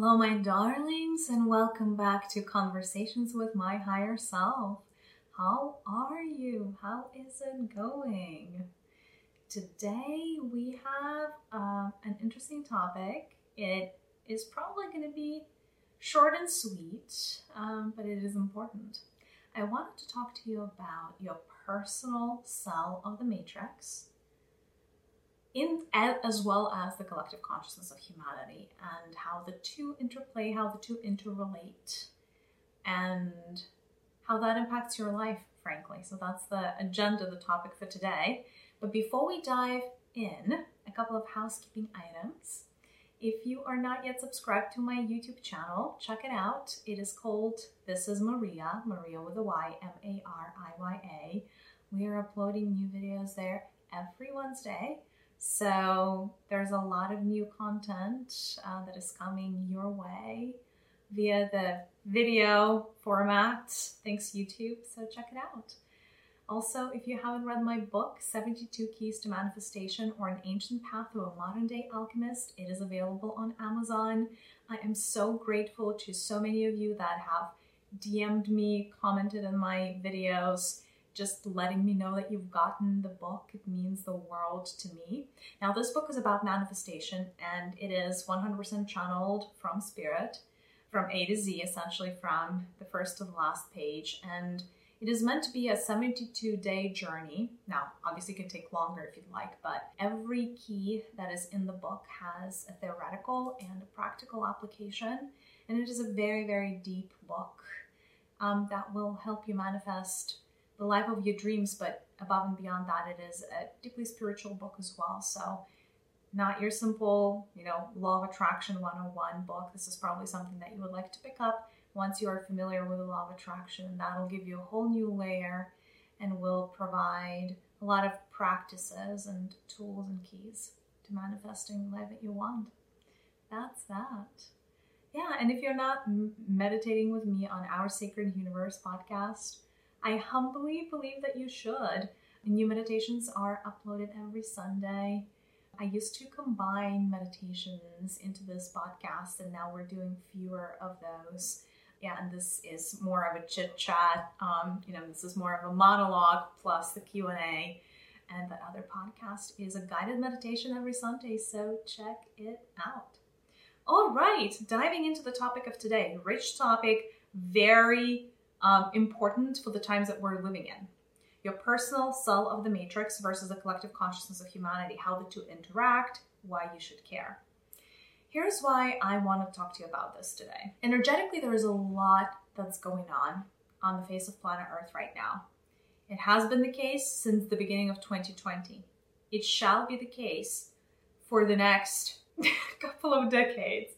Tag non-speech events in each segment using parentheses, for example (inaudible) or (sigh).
Hello, my darlings, and welcome back to Conversations with My Higher Self. How are you? How is it going? Today we have uh, an interesting topic. It is probably going to be short and sweet, um, but it is important. I wanted to talk to you about your personal cell of the matrix in as well as the collective consciousness of humanity and how the two interplay, how the two interrelate, and how that impacts your life, frankly. So that's the agenda, the topic for today. But before we dive in, a couple of housekeeping items. If you are not yet subscribed to my YouTube channel, check it out. It is called This is Mariya, Mariya with a Y, M A R I Y A. We are uploading new videos there every Wednesday. So there's a lot of new content uh, that is coming your way via the video format. Thanks, YouTube. So check it out. Also, if you haven't read my book, 72 Keys to Manifestation or An Ancient Path to a Modern Day Alchemist, it is available on Amazon. I am so grateful to so many of you that have DM'd me, commented on my videos, just letting me know that you've gotten the book. It means the world to me. Now, this book is about manifestation and it is 100% channeled from spirit, from A to Z, essentially from the first to the last page. And it is meant to be a 72 day journey. Now, obviously, it can take longer if you'd like, but every key that is in the book has a theoretical and a practical application. And it is a very, very deep book um, that will help you manifest the life of your dreams, but above and beyond that, it is a deeply spiritual book as well. So, not your simple, you know, law of attraction 101 book. This is probably something that you would like to pick up once you are familiar with the law of attraction. That'll give you a whole new layer and will provide a lot of practices and tools and keys to manifesting the life that you want. That's that. Yeah, and if you're not meditating with me on our Sacred Universe podcast, I humbly believe that you should. New meditations are uploaded every Sunday. I used to combine meditations into this podcast, and now we're doing fewer of those. Yeah, and this is more of a chit chat. Um, you know, this is more of a monologue plus the Q and A, and the other podcast is a guided meditation every Sunday. So check it out. All right, diving into the topic of today, rich topic, very um, important for the times that we're living in. Your personal cell of the matrix versus the collective consciousness of humanity, how the two interact, why you should care. Here's why I want to talk to you about this today. Energetically, there is a lot that's going on on the face of planet Earth right now. It has been the case since the beginning of 2020. It shall be the case for the next (laughs) couple of decades.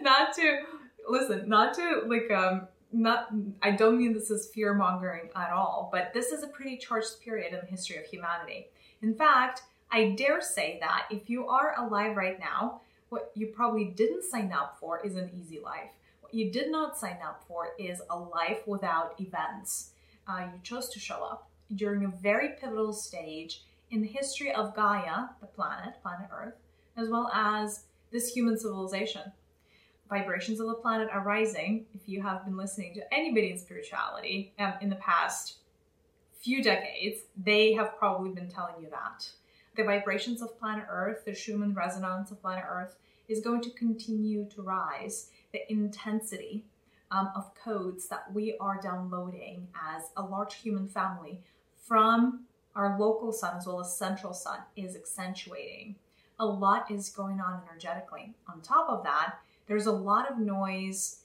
Not to listen, not to like um not I don't mean this as fear mongering at all, but this is a pretty charged period in the history of humanity. In fact, I dare say that if you are alive right now, what you probably didn't sign up for is an easy life. What you did not sign up for is a life without events. Uh, you chose to show up during a very pivotal stage in the history of Gaia, the planet, planet Earth, as well as this human civilization vibrations of the planet are rising. If you have been listening to anybody in spirituality um, in the past few decades, they have probably been telling you that. The vibrations of planet Earth, the Schumann resonance of planet Earth, is going to continue to rise. The intensity um, of codes that we are downloading as a large human family from our local sun as well as central sun is accentuating. A lot is going on energetically. On top of that, there's a lot of noise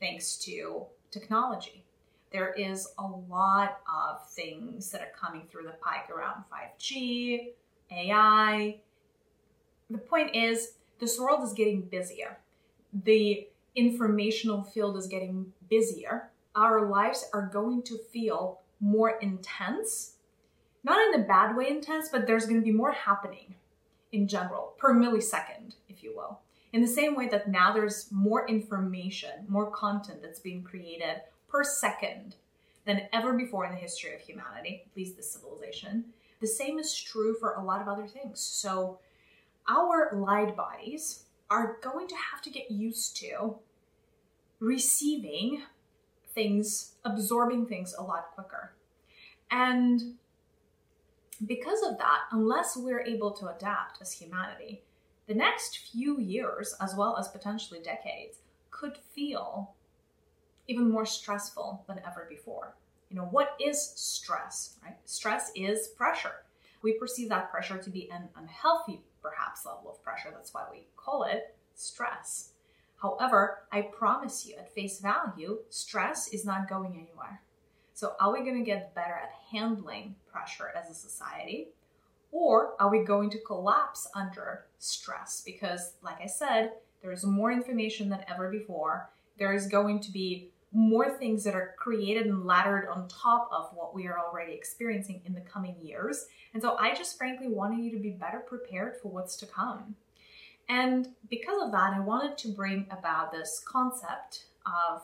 thanks to technology. There is a lot of things that are coming through the pike around 5G, AI. The point is, this world is getting busier. The informational field is getting busier. Our lives are going to feel more intense. Not in a bad way intense, but there's going to be more happening in general per millisecond, if you will. In the same way that now there's more information, more content that's being created per second than ever before in the history of humanity, at least this civilization, the same is true for a lot of other things. So, our light bodies are going to have to get used to receiving things, absorbing things a lot quicker. And because of that, unless we're able to adapt as humanity, the next few years, as well as potentially decades, could feel even more stressful than ever before. You know, what is stress, right? Stress is pressure. We perceive that pressure to be an unhealthy, perhaps, level of pressure. That's why we call it stress. However, I promise you at face value, stress is not going anywhere. So, are we going to get better at handling pressure as a society? Or are we going to collapse under stress? Because, like I said, there is more information than ever before. There is going to be more things that are created and laddered on top of what we are already experiencing in the coming years. And so I just frankly wanted you to be better prepared for what's to come. And because of that, I wanted to bring about this concept of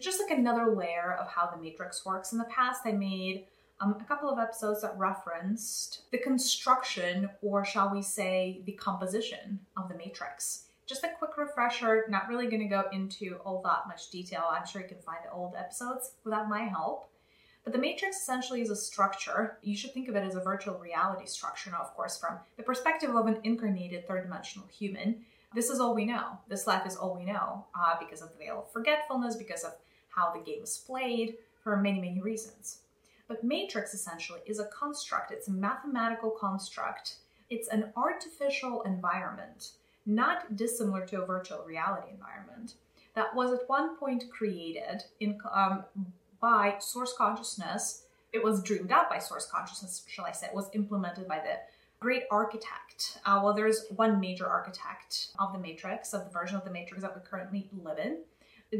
just like another layer of how the matrix works. In the past, I made um, a couple of episodes that referenced the construction, or shall we say, the composition of the matrix just a quick refresher, not really going to go into all that much detail. I'm sure you can find the old episodes without my help. But the matrix essentially is a structure. You should think of it as a virtual reality structure, now, of course, from the perspective of an incarnated third dimensional human. This is all we know. This life is all we know uh, because of the veil of forgetfulness, because of how the game is played, for many, many reasons. But matrix essentially is a construct, it's a mathematical construct, it's an artificial environment not dissimilar to a virtual reality environment, that was at one point created in, um, by source consciousness. It was dreamed up by source consciousness, shall I say. It was implemented by the great architect. Uh, well, there's one major architect of the Matrix, of the version of the Matrix that we currently live in.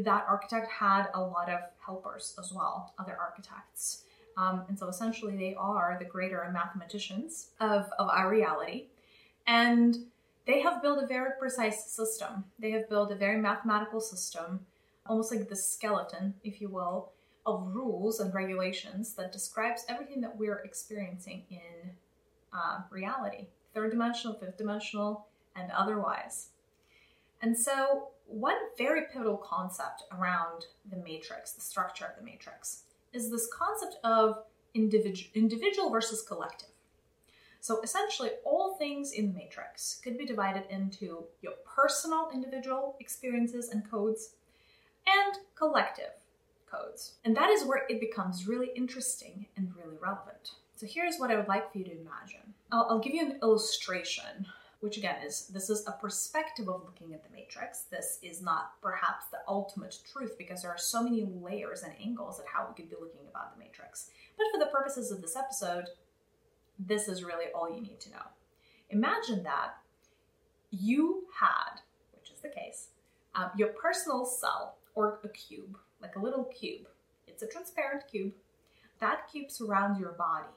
That architect had a lot of helpers as well, other architects. Um, and so essentially, they are the greater mathematicians of, of our reality. And they have built a very precise system. They have built a very mathematical system, almost like the skeleton, if you will, of rules and regulations that describes everything that we're experiencing in uh, reality third dimensional, fifth dimensional, and otherwise. And so, one very pivotal concept around the matrix, the structure of the matrix, is this concept of individual, individual versus collective. So essentially, all things in the matrix could be divided into your personal individual experiences and codes and collective codes. And that is where it becomes really interesting and really relevant. So here's what I would like for you to imagine. I'll, I'll give you an illustration, which again is this is a perspective of looking at the matrix. This is not perhaps the ultimate truth because there are so many layers and angles at how we could be looking about the matrix. But for the purposes of this episode, this is really all you need to know. Imagine that you had, which is the case, um, your personal cell or a cube, like a little cube. It's a transparent cube. That cube surrounds your body.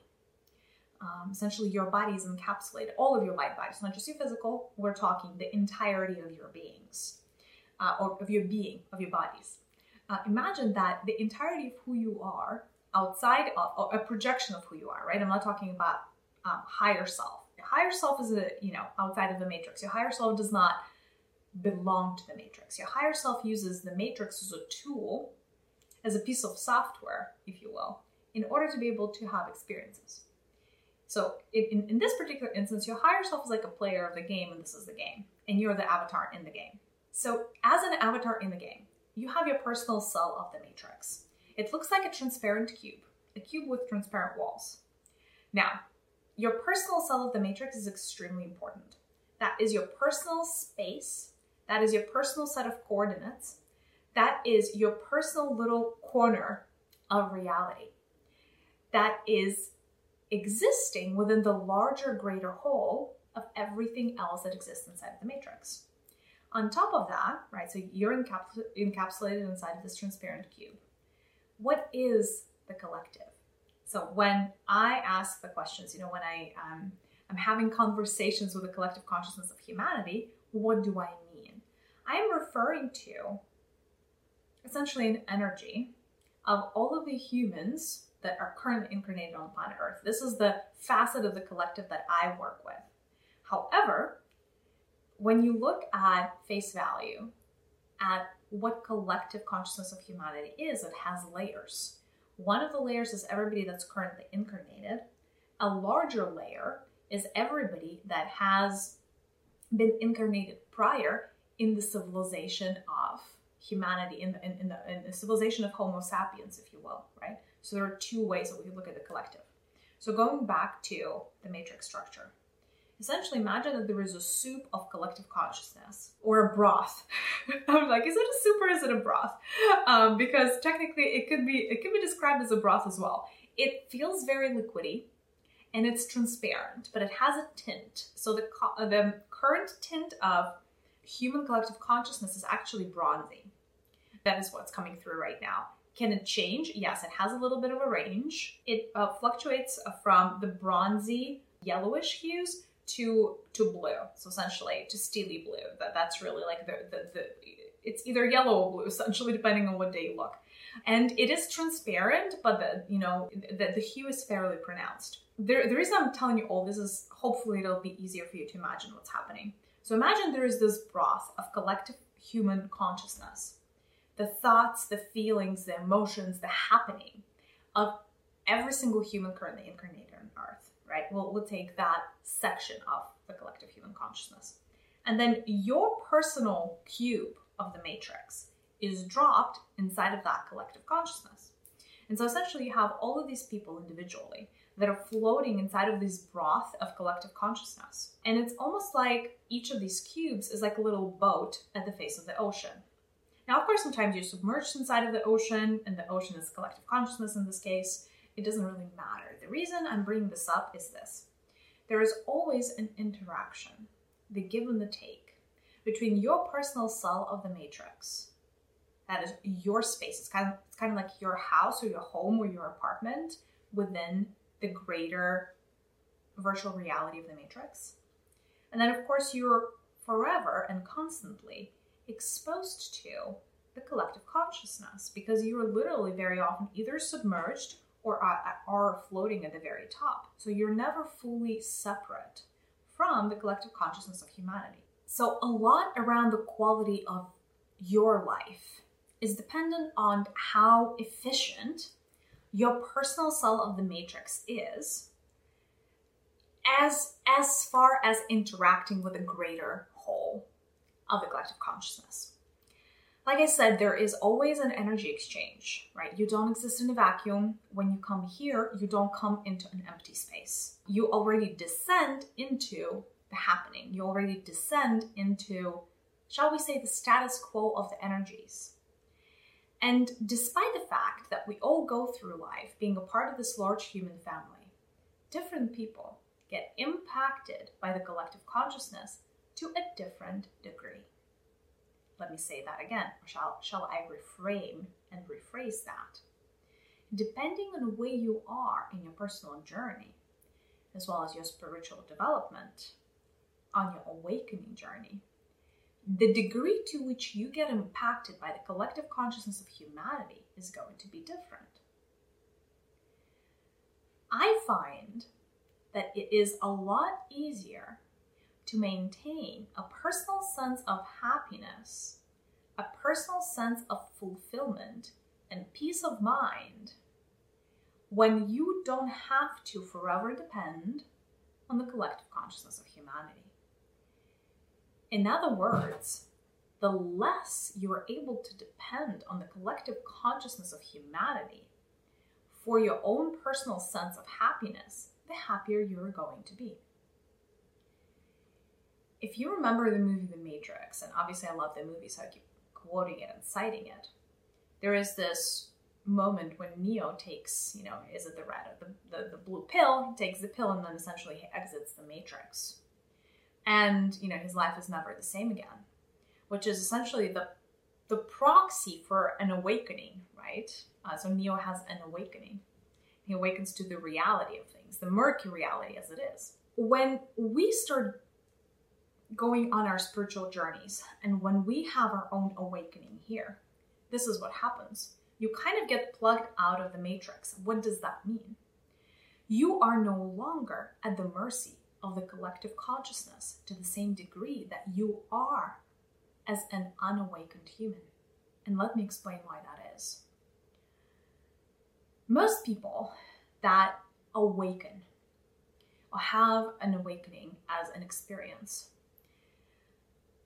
Um, essentially, your body is encapsulated, all of your light bodies, not just your physical, we're talking the entirety of your beings, uh, or of your being, of your bodies. Uh, imagine that the entirety of who you are outside of a projection of who you are, right? I'm not talking about um, higher self. Your higher self is a you know outside of the matrix. Your higher self does not belong to the matrix. Your higher self uses the matrix as a tool, as a piece of software, if you will, in order to be able to have experiences. So in, in this particular instance, your higher self is like a player of the game, and this is the game, and you're the avatar in the game. So as an avatar in the game, you have your personal cell of the matrix. It looks like a transparent cube, a cube with transparent walls. Now, your personal cell of the matrix is extremely important. That is your personal space. That is your personal set of coordinates. That is your personal little corner of reality. That is existing within the larger, greater whole of everything else that exists inside of the matrix. On top of that, right, so you're encapsulated inside of this transparent cube. What is the collective? So when I ask the questions, you know, when I um, I'm having conversations with the collective consciousness of humanity, what do I mean? I am referring to essentially an energy of all of the humans that are currently incarnated on planet Earth. This is the facet of the collective that I work with. However, when you look at face value, at what collective consciousness of humanity is, it has layers. One of the layers is everybody that's currently incarnated. A larger layer is everybody that has been incarnated prior in the civilization of humanity, in the, in, in, the, in the civilization of Homo sapiens, if you will, right? So there are two ways that we can look at the collective. So going back to the matrix structure, essentially imagine that there is a soup of collective consciousness or a broth. (laughs) I'm like, is it a soup or is it a broth? Um, because technically it could be it could be described as a broth as well. It feels very liquidy and it's transparent, but it has a tint. So the the current tint of human collective consciousness is actually bronzy. That is what's coming through right now. Can it change? Yes, it has a little bit of a range. It uh, fluctuates from the bronzy yellowish hues to to blue. So essentially to steely blue. That that's really like the the, the it's either yellow or blue, (laughs) essentially depending on what day you look. And it is transparent, but the you know the, the hue is fairly pronounced. The, the reason I'm telling you all this is hopefully it'll be easier for you to imagine what's happening. So imagine there is this broth of collective human consciousness. The thoughts, the feelings, the emotions, the happening of every single human currently incarnated on Earth, right? We'll, we'll take that section of the collective human consciousness. And then your personal cube of the matrix is dropped inside of that collective consciousness. And so essentially you have all of these people individually that are floating inside of this broth of collective consciousness. And it's almost like each of these cubes is like a little boat at the face of the ocean. Now, of course, sometimes you're submerged inside of the ocean, and the ocean is collective consciousness in this case. It doesn't really matter. The reason I'm bringing this up is this there is always an interaction, the give and the take, between your personal cell of the matrix. That is your space. It's kind of it's kind of like your house or your home or your apartment within the greater virtual reality of the matrix. And then, of course, you're forever and constantly exposed to the collective consciousness because you are literally very often either submerged or uh, are floating at the very top. So you're never fully separate from the collective consciousness of humanity. So, a lot around the quality of your life is dependent on how efficient your personal cell of the matrix is as as far as interacting with a greater whole of the collective consciousness. Like i said there is always an energy exchange right? You don't exist in a vacuum. When you come here you don't come into an empty space. You already descend into the happening. You already descend into shall we say the status quo of the energies. And despite the fact that we all go through life being a part of this large human family, different people get impacted by the collective consciousness to a different degree. Let me say that again, shall, shall I reframe and rephrase that? Depending on where you are in your personal journey, as well as your spiritual development, on your awakening journey, the degree to which you get impacted by the collective consciousness of humanity is going to be different. I find that it is a lot easier to maintain a personal sense of happiness, a personal sense of fulfillment, and peace of mind when you don't have to forever depend on the collective consciousness of humanity. In other words, the less you are able to depend on the collective consciousness of humanity for your own personal sense of happiness, the happier you're going to be. If you remember the movie The Matrix, and obviously I love the movie, so I keep quoting it and citing it, there is this moment when Neo takes, you know, is it the red or the, the, the blue pill? He takes the pill and then essentially he exits the Matrix. And you know his life is never the same again which is essentially the the proxy for an awakening right? Uh, so neo has an awakening. He awakens to the reality of things the murky reality as it is. When we start going on our spiritual journeys and when we have our own awakening here this is what happens you kind of get plugged out of the matrix what does that mean you are no longer at the mercy of the collective consciousness to the same degree that you are as an unawakened human. And let me explain why that is. Most people that awaken or have an awakening as an experience,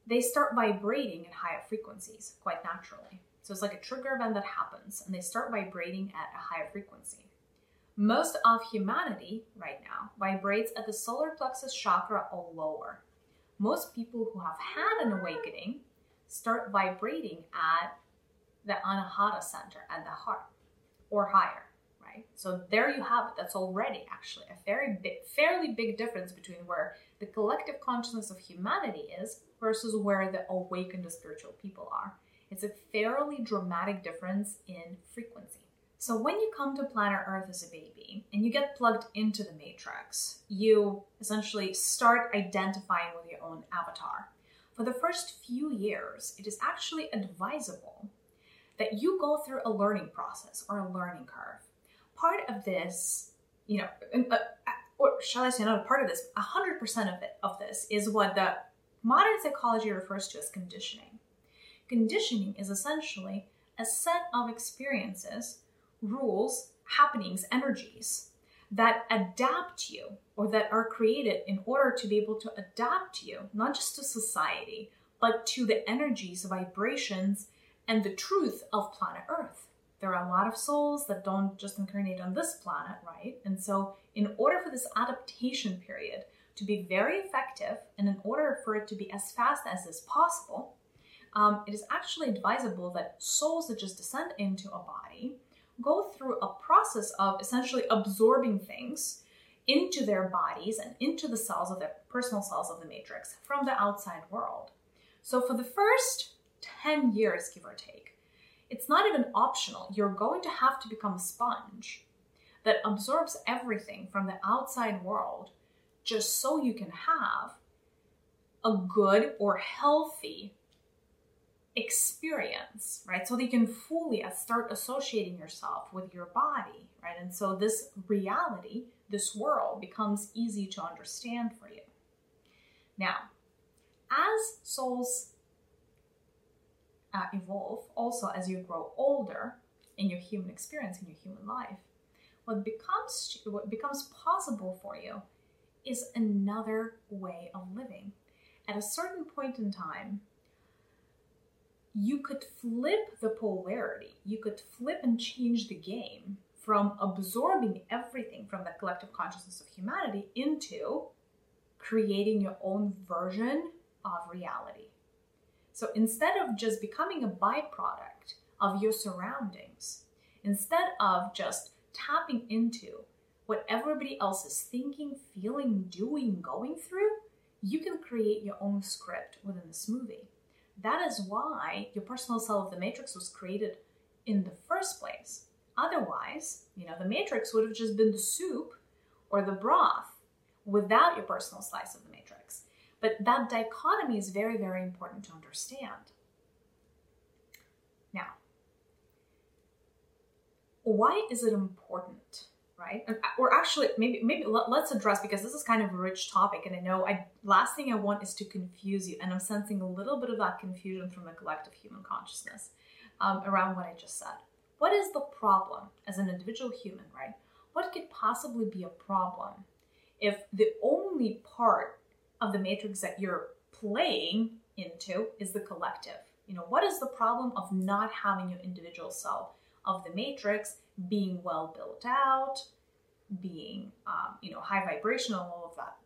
they start vibrating at higher frequencies quite naturally. So it's like a trigger event that happens and they start vibrating at a higher frequency. Most of humanity right now vibrates at the solar plexus chakra or lower. Most people who have had an awakening start vibrating at the anahata center at the heart or higher, right? So there you have it. That's already actually a very big, fairly big difference between where the collective consciousness of humanity is versus where the awakened spiritual people are. It's a fairly dramatic difference in frequency. So when you come to planet Earth as a baby and you get plugged into the matrix, you essentially start identifying with your own avatar. For the first few years, it is actually advisable that you go through a learning process or a learning curve. Part of this, you know, uh, uh, or shall I say not a part of this, 100% of it of this is what the modern psychology refers to as conditioning. Conditioning is essentially a set of experiences, rules, happenings, energies that adapt you or that are created in order to be able to adapt you, not just to society, but to the energies, vibrations, and the truth of planet Earth. There are a lot of souls that don't just incarnate on this planet, right? And so, in order for this adaptation period to be very effective and in order for it to be as fast as is possible, um, it is actually advisable that souls that just descend into a body go through a process of essentially absorbing things into their bodies and into the cells of their personal cells of the matrix from the outside world. So, for the first 10 years, give or take, it's not even optional. You're going to have to become a sponge that absorbs everything from the outside world just so you can have a good or healthy experience, right? So that you can fully start associating yourself with your body, right? And so this reality, this world becomes easy to understand for you. Now, as souls uh, evolve, also as you grow older in your human experience, in your human life, what becomes what becomes possible for you is another way of living. At a certain point in time, you could flip the polarity. You could flip and change the game from absorbing everything from the collective consciousness of humanity into creating your own version of reality. So instead of just becoming a byproduct of your surroundings, instead of just tapping into what everybody else is thinking, feeling, doing, going through, you can create your own script within this movie. That is why your personal cell of the matrix was created in the first place. Otherwise, you know, the matrix would have just been the soup or the broth without your personal slice of the matrix. But that dichotomy is very, very important to understand. Now, why is it important right? Or actually, maybe maybe let's address because this is kind of a rich topic, and I know I last thing I want is to confuse you, and I'm sensing a little bit of that confusion from the collective human consciousness um, around what I just said. What is the problem as an individual human, right? What could possibly be a problem if the only part of the matrix that you're playing into is the collective? You know, what is the problem of not having your individual self of the matrix being well built out, being um, you know high vibrational, all of that,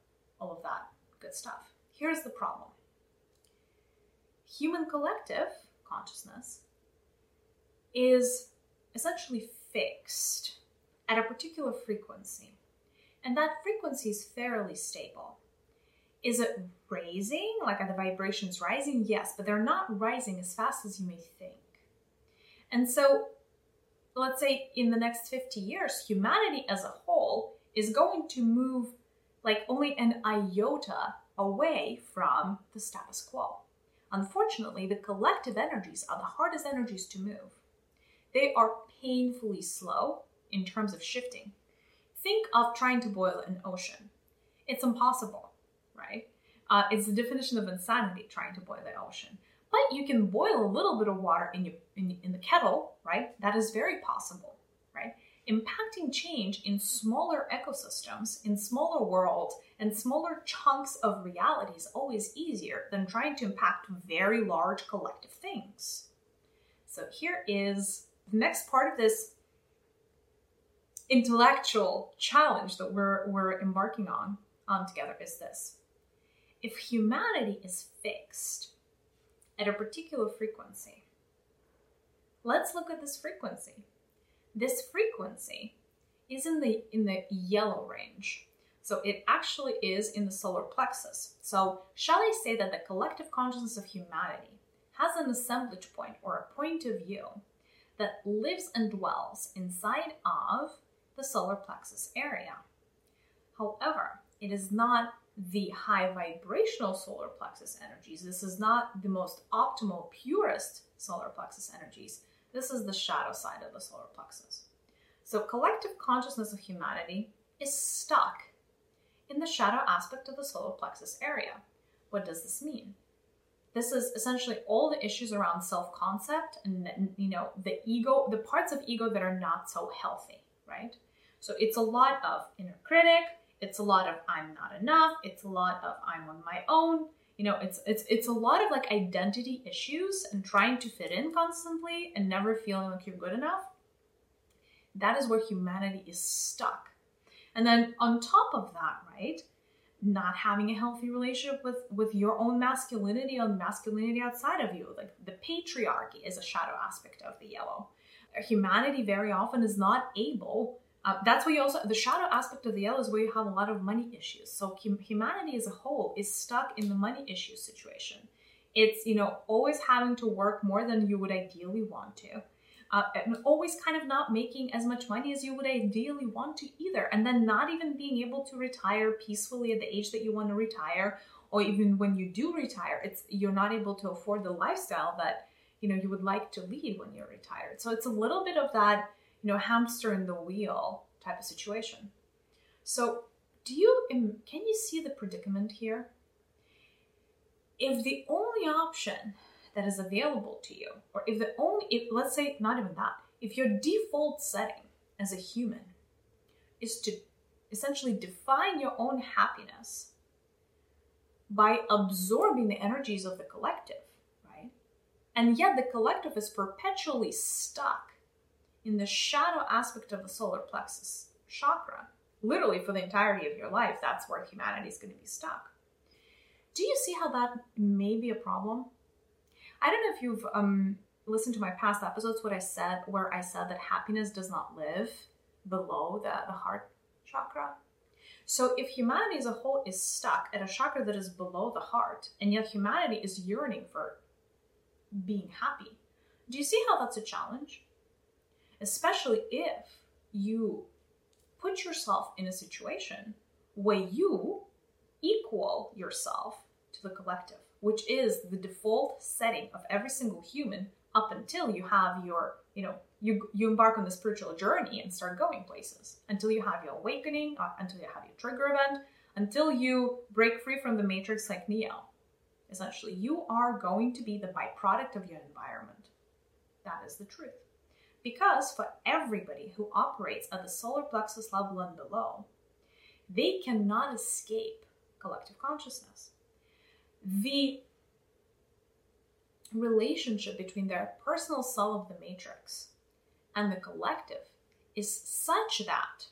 all of that good stuff. Here's the problem: human collective consciousness is essentially fixed at a particular frequency, and that frequency is fairly stable. Is it raising? Like are the vibrations rising? Yes, but they're not rising as fast as you may think. And so let's say in the next 50 years, humanity as a whole is going to move like only an iota away from the status quo. Unfortunately, the collective energies are the hardest energies to move. They are painfully slow in terms of shifting. Think of trying to boil an ocean. It's impossible, right? Uh, it's the definition of insanity trying to boil the ocean. But you can boil a little bit of water in, your, in, in the kettle, right? That is very possible, right? Impacting change in smaller ecosystems, in smaller worlds, and smaller chunks of reality is always easier than trying to impact very large collective things. So here is the next part of this intellectual challenge that we're, we're embarking on, on together is this. If humanity is fixed at a particular frequency, let's look at this frequency. This frequency is in the in the yellow range. So it actually is in the solar plexus. So shall I say that the collective consciousness of humanity has an assemblage point or a point of view that lives and dwells inside of the solar plexus area. However, it is not the high vibrational solar plexus energies. This is not the most optimal, purest solar plexus energies. This is the shadow side of the solar plexus. So, collective consciousness of humanity is stuck in the shadow aspect of the solar plexus area. What does this mean? This is essentially all the issues around self-concept and you know the ego, the parts of ego that are not so healthy, right? So it's a lot of inner critic, it's a lot of I'm not enough, it's a lot of I'm on my own. You know, it's it's it's a lot of like identity issues and trying to fit in constantly and never feeling like you're good enough. That is where humanity is stuck. And then on top of that, right? Not having a healthy relationship with with your own masculinity or masculinity outside of you. Like the patriarchy is a shadow aspect of the yellow. Humanity very often is not able uh, that's where you also the shadow aspect of the yellow is where you have a lot of money issues. So hum, humanity as a whole is stuck in the money issue situation. It's you know always having to work more than you would ideally want to. Uh, and always kind of not making as much money as you would ideally want to either and then not even being able to retire peacefully at the age that you want to retire or even when you do retire it's you're not able to afford the lifestyle that you know you would like to lead when you're retired so it's a little bit of that you know, hamster in the wheel type of situation. So, do you can you see the predicament here? If the only option that is available to you, or if the only, if, let's say not even that, if your default setting as a human is to essentially define your own happiness by absorbing the energies of the collective, right? And yet the collective is perpetually stuck in the shadow aspect of the solar plexus chakra, literally for the entirety of your life, that's where humanity is going to be stuck. Do you see how that may be a problem? I don't know if you've um, listened to my past episodes, what I said, where I said that happiness does not live below the, the heart chakra. So if humanity as a whole is stuck at a chakra that is below the heart, and yet humanity is yearning for being happy, do you see how that's a challenge? Especially if you put yourself in a situation where you equal yourself to the collective, which is the default setting of every single human up until you have your, you know, you, you embark on the spiritual journey and start going places, until you have your awakening, uh, until you have your trigger event, until you break free from the matrix like Neo. Essentially, you are going to be the byproduct of your environment. That is the truth. Because for everybody who operates at the solar plexus level and below, they cannot escape collective consciousness. The relationship between their personal cell of the matrix and the collective is such that,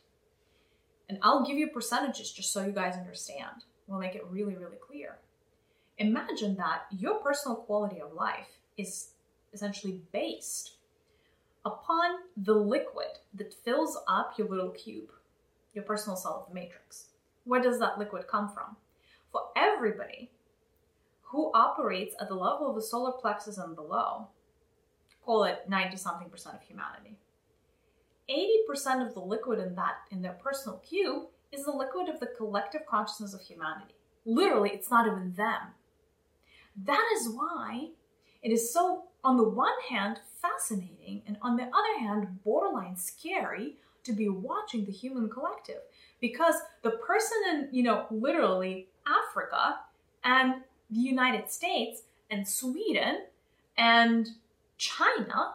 and I'll give you percentages just so you guys understand. We'll make it really, really clear. Imagine that your personal quality of life is essentially based upon the liquid that fills up your little cube, your personal cell of the matrix. Where does that liquid come from? For everybody who operates at the level of the solar plexus and below, call it 90 something percent of humanity. 80% of the liquid in that in their personal cube is the liquid of the collective consciousness of humanity. Literally, it's not even them. That is why it is so, on the one hand, fascinating and on the other hand, borderline scary to be watching the human collective because the person in, you know, literally Africa and the United States and Sweden and China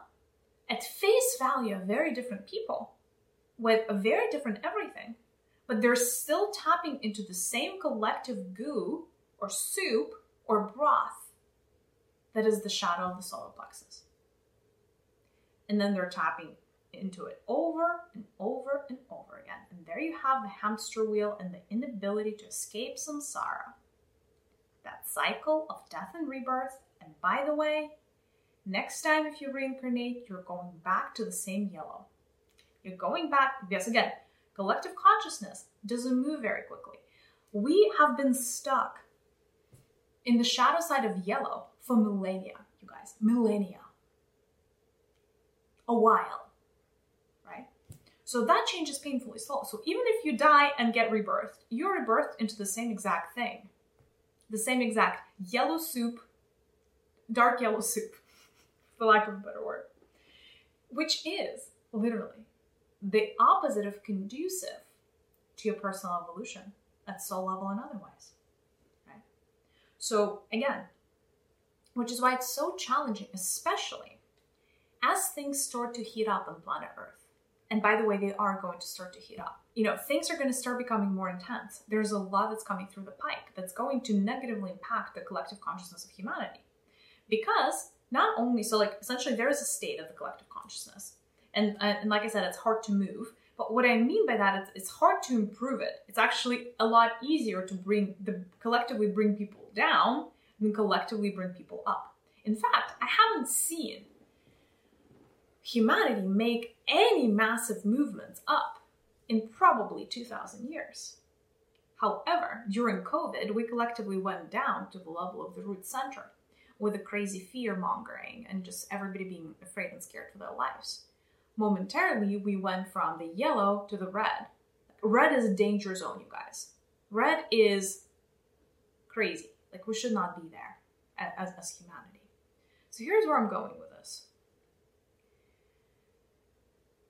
at face value are very different people with a very different everything, but they're still tapping into the same collective goo or soup or broth that is the shadow of the solar plexus. And then they're tapping into it over and over and over again. And there you have the hamster wheel and the inability to escape samsara. That cycle of death and rebirth. And by the way, next time if you reincarnate, you're going back to the same yellow. You're going back, because again, collective consciousness doesn't move very quickly. We have been stuck in the shadow side of yellow for millennia, you guys. Millennia. A while. Right? So that change is painfully slow. So even if you die and get rebirthed, you're rebirthed into the same exact thing. The same exact yellow soup, dark yellow soup, (laughs) for lack of a better word. Which is literally the opposite of conducive to your personal evolution at soul level and otherwise. Right? So again, which is why it's so challenging, especially as things start to heat up on planet Earth. And by the way, they are going to start to heat up. You know, things are going to start becoming more intense. There's a lot that's coming through the pike that's going to negatively impact the collective consciousness of humanity. Because not only, so like essentially there is a state of the collective consciousness. And, and like I said, it's hard to move. But what I mean by that is it's hard to improve it. It's actually a lot easier to bring the collectively bring people down than collectively bring people up. In fact, I haven't seen humanity make any massive movements up in probably 2,000 years. However, during COVID, we collectively went down to the level of the root center with the crazy fear mongering and just everybody being afraid and scared for their lives. Momentarily, we went from the yellow to the red. Red is a danger zone, you guys. Red is crazy. Like we should not be there as, as humanity. So here's where I'm going with this.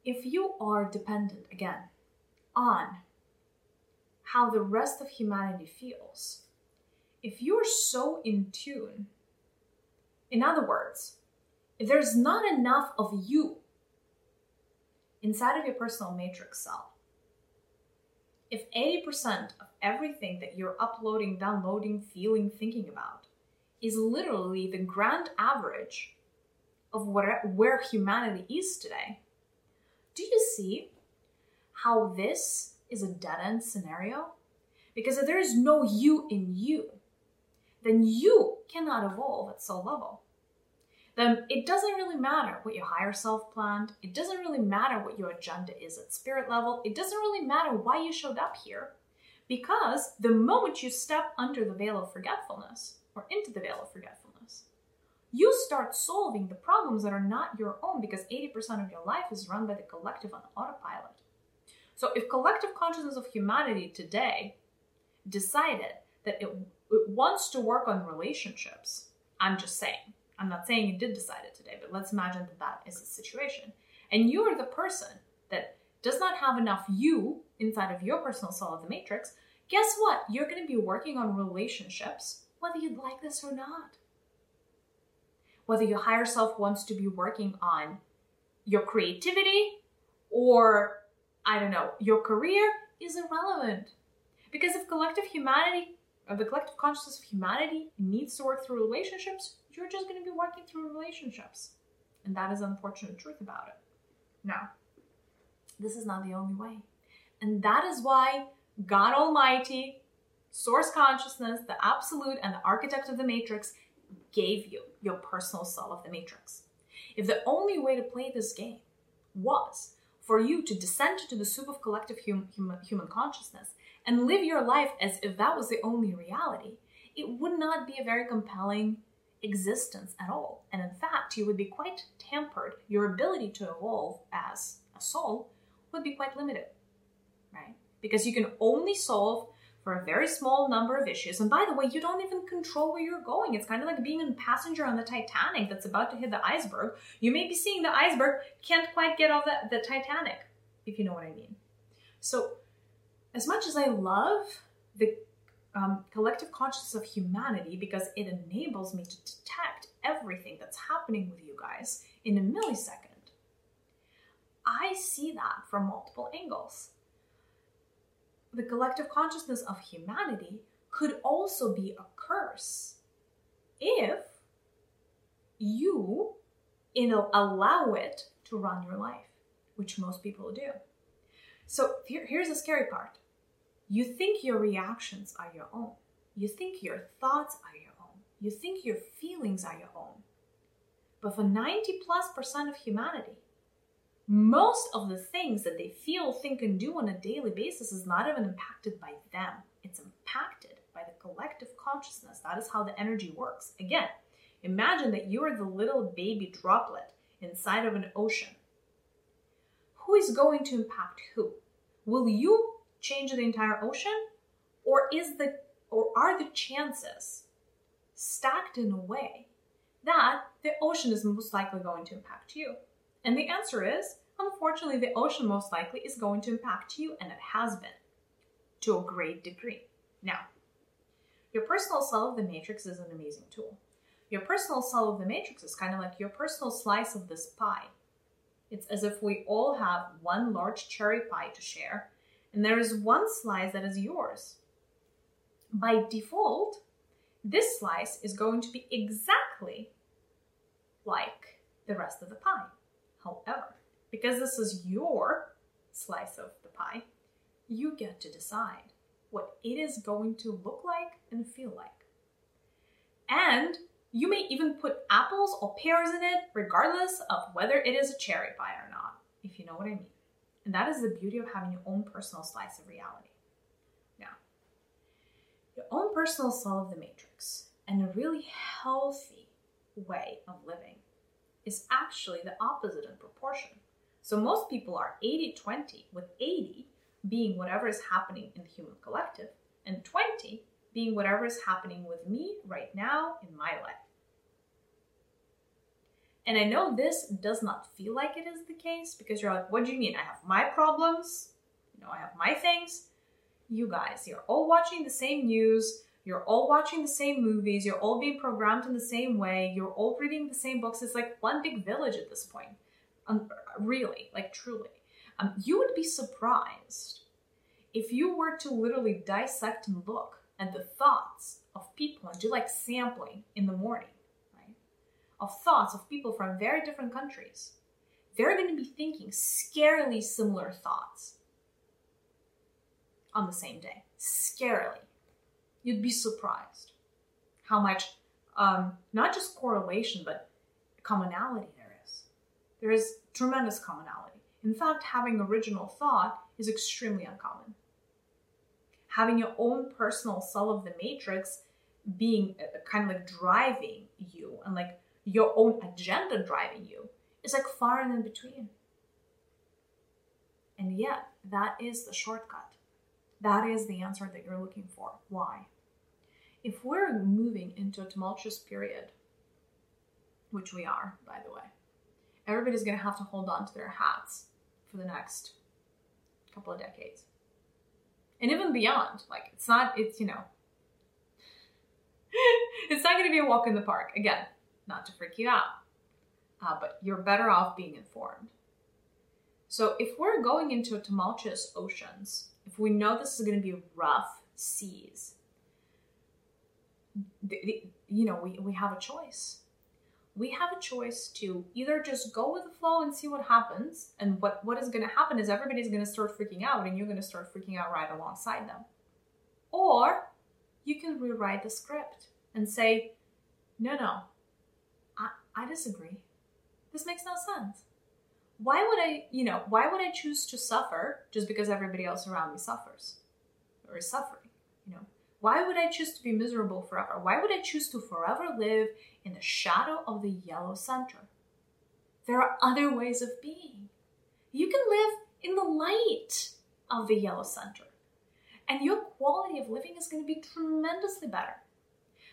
If you are dependent, again, on how the rest of humanity feels, if you're so in tune, in other words, if there's not enough of you inside of your personal matrix cell, if 80% of everything that you're uploading, downloading, feeling, thinking about is literally the grand average of what, where humanity is today, do you see how this is a dead end scenario? Because if there is no you in you, then you cannot evolve at soul level then it doesn't really matter what your higher self planned. It doesn't really matter what your agenda is at spirit level. It doesn't really matter why you showed up here. Because the moment you step under the veil of forgetfulness or into the veil of forgetfulness, you start solving the problems that are not your own because 80% of your life is run by the collective on autopilot. So if collective consciousness of humanity today decided that it, it wants to work on relationships, I'm just saying, I'm not saying it did decide it today, but let's imagine that that is the situation. And you're the person that does not have enough you inside of your personal soul of the matrix. Guess what? You're going to be working on relationships, whether you'd like this or not. Whether your higher self wants to be working on your creativity or, I don't know, your career is irrelevant. Because if collective humanity, or the collective consciousness of humanity needs to work through relationships, you're just going to be working through relationships. And that is the unfortunate truth about it. Now, this is not the only way. And that is why God Almighty, Source Consciousness, the Absolute, and the Architect of the Matrix gave you your personal soul of the Matrix. If the only way to play this game was for you to descend into the soup of collective hum, human, human consciousness and live your life as if that was the only reality, it would not be a very compelling existence at all. And in fact, you would be quite tampered. Your ability to evolve as a soul would be quite limited, right? Because you can only solve for a very small number of issues. And by the way, you don't even control where you're going. It's kind of like being a passenger on the Titanic that's about to hit the iceberg. You may be seeing the iceberg, can't quite get off the, the Titanic. if you know what I mean. So, as much as I love the um, collective consciousness of humanity because it enables me to detect everything that's happening with you guys in a millisecond, I see that from multiple angles. The collective consciousness of humanity could also be a curse if you allow it to run your life, which most people do. So here, here's the scary part. You think your reactions are your own. You think your thoughts are your own. You think your feelings are your own. But for 90 plus percent of humanity, most of the things that they feel, think, and do on a daily basis is not even impacted by them. It's impacted by the collective consciousness. That is how the energy works. Again, imagine that you are the little baby droplet inside of an ocean. Who is going to impact who? Will you change the entire ocean? Or is the or are the chances stacked in a way that the ocean is most likely going to impact you? And the answer is unfortunately, the ocean most likely is going to impact you, and it has been to a great degree. Now, your personal cell of the matrix is an amazing tool. Your personal cell of the matrix is kind of like your personal slice of this pie. It's as if we all have one large cherry pie to share, and there is one slice that is yours. By default, this slice is going to be exactly like the rest of the pie. However, because this is your slice of the pie, you get to decide what it is going to look like and feel like. And you may even put apples or pears in it, regardless of whether it is a cherry pie or not, if you know what I mean. And that is the beauty of having your own personal slice of reality. Now, your own personal cell of the matrix and a really healthy way of living is actually the opposite in proportion. So most people are 80 20, with 80 being whatever is happening in the human collective, and 20 being whatever is happening with me right now in my life. And I know this does not feel like it is the case because you're like, what do you mean? I have my problems, you know, I have my things. You guys, you're all watching the same news, you're all watching the same movies, you're all being programmed in the same way, you're all reading the same books. It's like one big village at this point. Um, really, like truly. Um, you would be surprised if you were to literally dissect and look at the thoughts of people and do like sampling in the morning, right? Of thoughts of people from very different countries. They're going to be thinking scarily similar thoughts on the same day. Scarily. You'd be surprised how much, um, not just correlation, but commonality there is. There is tremendous commonality. In fact, having original thought is extremely uncommon. Having your own personal cell of the matrix being uh, kind of like driving you and like your own agenda driving you is like far and in between. And yet, that is the shortcut. That is the answer that you're looking for. Why? If we're moving into a tumultuous period, which we are, by the way, everybody's going to have to hold on to their hats for the next couple of decades. And even beyond. Like, it's not, it's, you know, (laughs) it's not going to be a walk in the park. Again, not to freak you out, uh, but you're better off being informed. So, if we're going into tumultuous oceans, if we know this is going to be rough seas, you know, we, we have a choice. We have a choice to either just go with the flow and see what happens and what what is going to happen is everybody's going to start freaking out and you're going to start freaking out right alongside them. Or you can rewrite the script and say no no i, I disagree. This makes no sense why would i you know why would i choose to suffer just because everybody else around me suffers or is suffering you know why would I choose to be miserable forever? Why would I choose to forever live in the shadow of the yellow center? There are other ways of being. You can live in the light of the yellow center, and your quality of living is going to be tremendously better.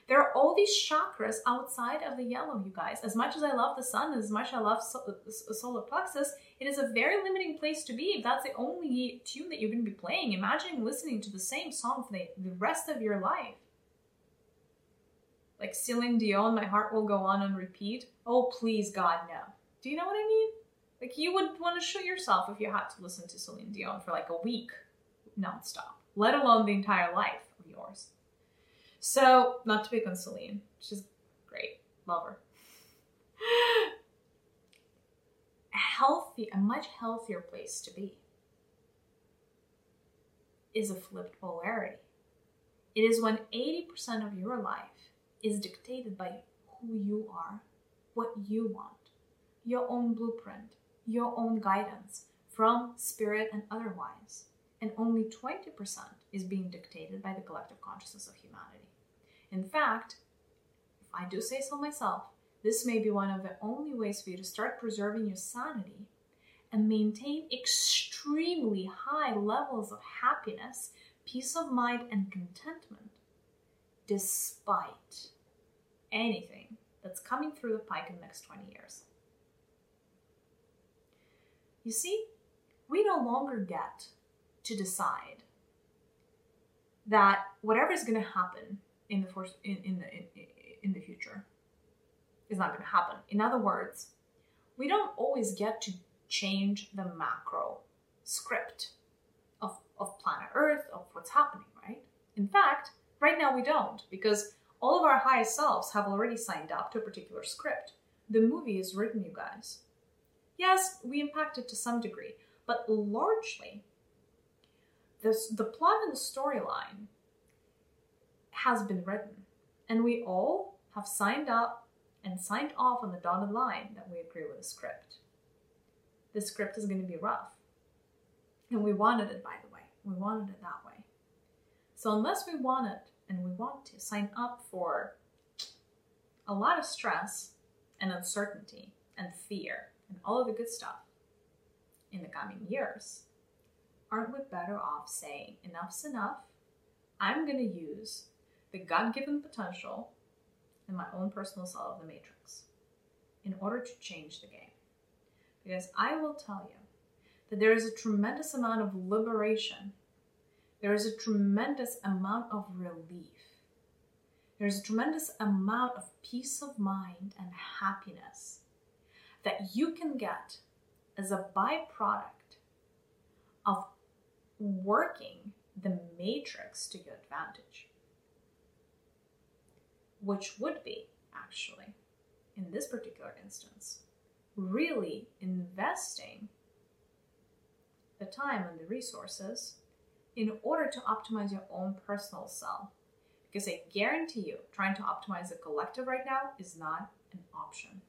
There are all these chakras outside of the yellow, you guys. As much as I love the sun, as much as I love solar plexus, it is a very limiting place to be if that's the only tune that you're going to be playing. Imagine listening to the same song for the, the rest of your life. Like Celine Dion, My Heart Will Go On and Repeat. Oh, please, God, no. Do you know what I mean? Like, you would want to shoot yourself if you had to listen to Celine Dion for like a week nonstop, let alone the entire life of yours. So, not to pick on Celine, she's great, love her. A (laughs) healthy, a much healthier place to be is a flipped polarity. It is when 80% of your life is dictated by who you are, what you want, your own blueprint, your own guidance from spirit and otherwise. And only 20% is being dictated by the collective consciousness of humanity. In fact, if I do say so myself, this may be one of the only ways for you to start preserving your sanity and maintain extremely high levels of happiness, peace of mind, and contentment despite anything that's coming through the pike in the next 20 years. You see, we no longer get to decide that whatever is going to happen in the first, in, in the in, in the future is not going to happen. In other words, we don't always get to change the macro script of, of planet Earth, of what's happening, right? In fact, right now we don't, because all of our highest selves have already signed up to a particular script. The movie is written, you guys. Yes, we impact it to some degree, but largely, this, the plot and the storyline has been written, and we all have signed up and signed off on the dotted line that we agree with the script. The script is going to be rough. And we wanted it, by the way. We wanted it that way. So, unless we want it and we want to sign up for a lot of stress and uncertainty and fear and all of the good stuff in the coming years, aren't we better off saying, enough's enough? I'm going to use the God given potential in my own personal cell of the matrix in order to change the game. Because I will tell you that there is a tremendous amount of liberation, there is a tremendous amount of relief, there's a tremendous amount of peace of mind and happiness that you can get as a byproduct of working the matrix to your advantage which would be actually, in this particular instance, really investing the time and the resources in order to optimize your own personal self. Because I guarantee you, trying to optimize the collective right now is not an option.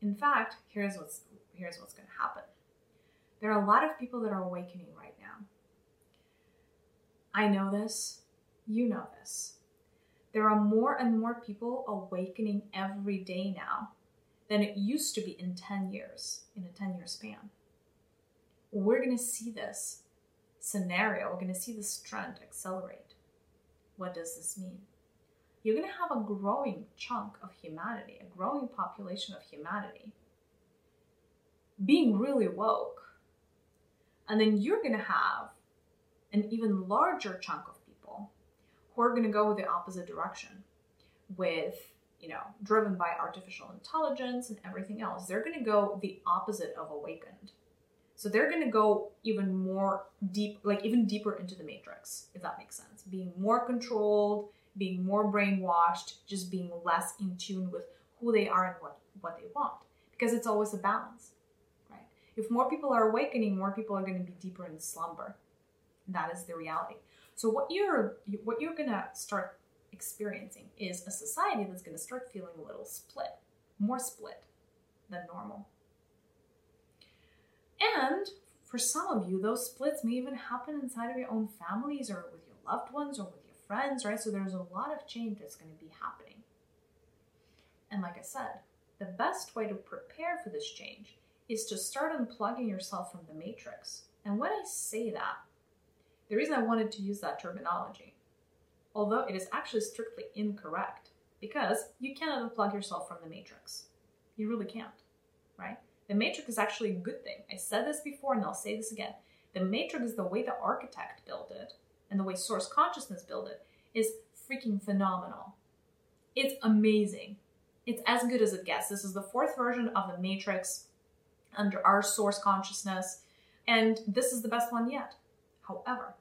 In fact, here's what's here's what's going to happen. There are a lot of people that are awakening right now. I know this, you know this there are more and more people awakening every day now than it used to be in 10 years, in a 10 year span. We're going to see this scenario, we're going to see this trend accelerate. What does this mean? You're going to have a growing chunk of humanity, a growing population of humanity being really woke. And then you're going to have an even larger chunk of who are going to go the opposite direction with you know driven by artificial intelligence and everything else. They're going to go the opposite of awakened. So they're going to go even more deep like even deeper into the matrix if that makes sense. Being more controlled being more brainwashed just being less in tune with who they are and what what they want. Because it's always a balance right? If more people are awakening more people are going to be deeper in slumber. That is the reality so what you're what you're gonna start experiencing is a society that's gonna start feeling a little split, more split than normal. And for some of you, those splits may even happen inside of your own families or with your loved ones or with your friends, right? So there's a lot of change that's going to be happening. And like I said, the best way to prepare for this change is to start unplugging yourself from the matrix. And when I say that, the reason I wanted to use that terminology although it is actually strictly incorrect because you cannot unplug yourself from the matrix. You really can't, right? The matrix is actually a good thing. I said this before and I'll say this again. The matrix is the way the architect built it and the way source consciousness built it is freaking phenomenal. It's amazing. It's as good as it gets. This is the fourth version of the matrix under our source consciousness, and this is the best one yet. However,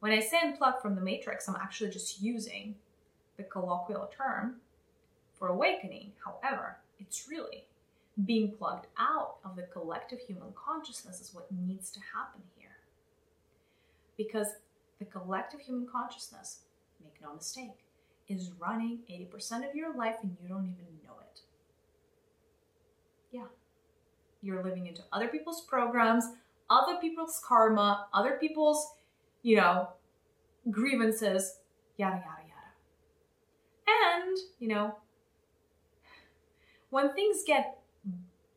when I say unplug from the matrix, I'm actually just using the colloquial term for awakening. However, it's really being plugged out of the collective human consciousness is what needs to happen here. Because the collective human consciousness, make no mistake, is running 80% of your life and you don't even know it. Yeah. You're living into other people's programs, other people's karma, other people's, you know, grievances, yada, yada, yada. And, you know, when things get,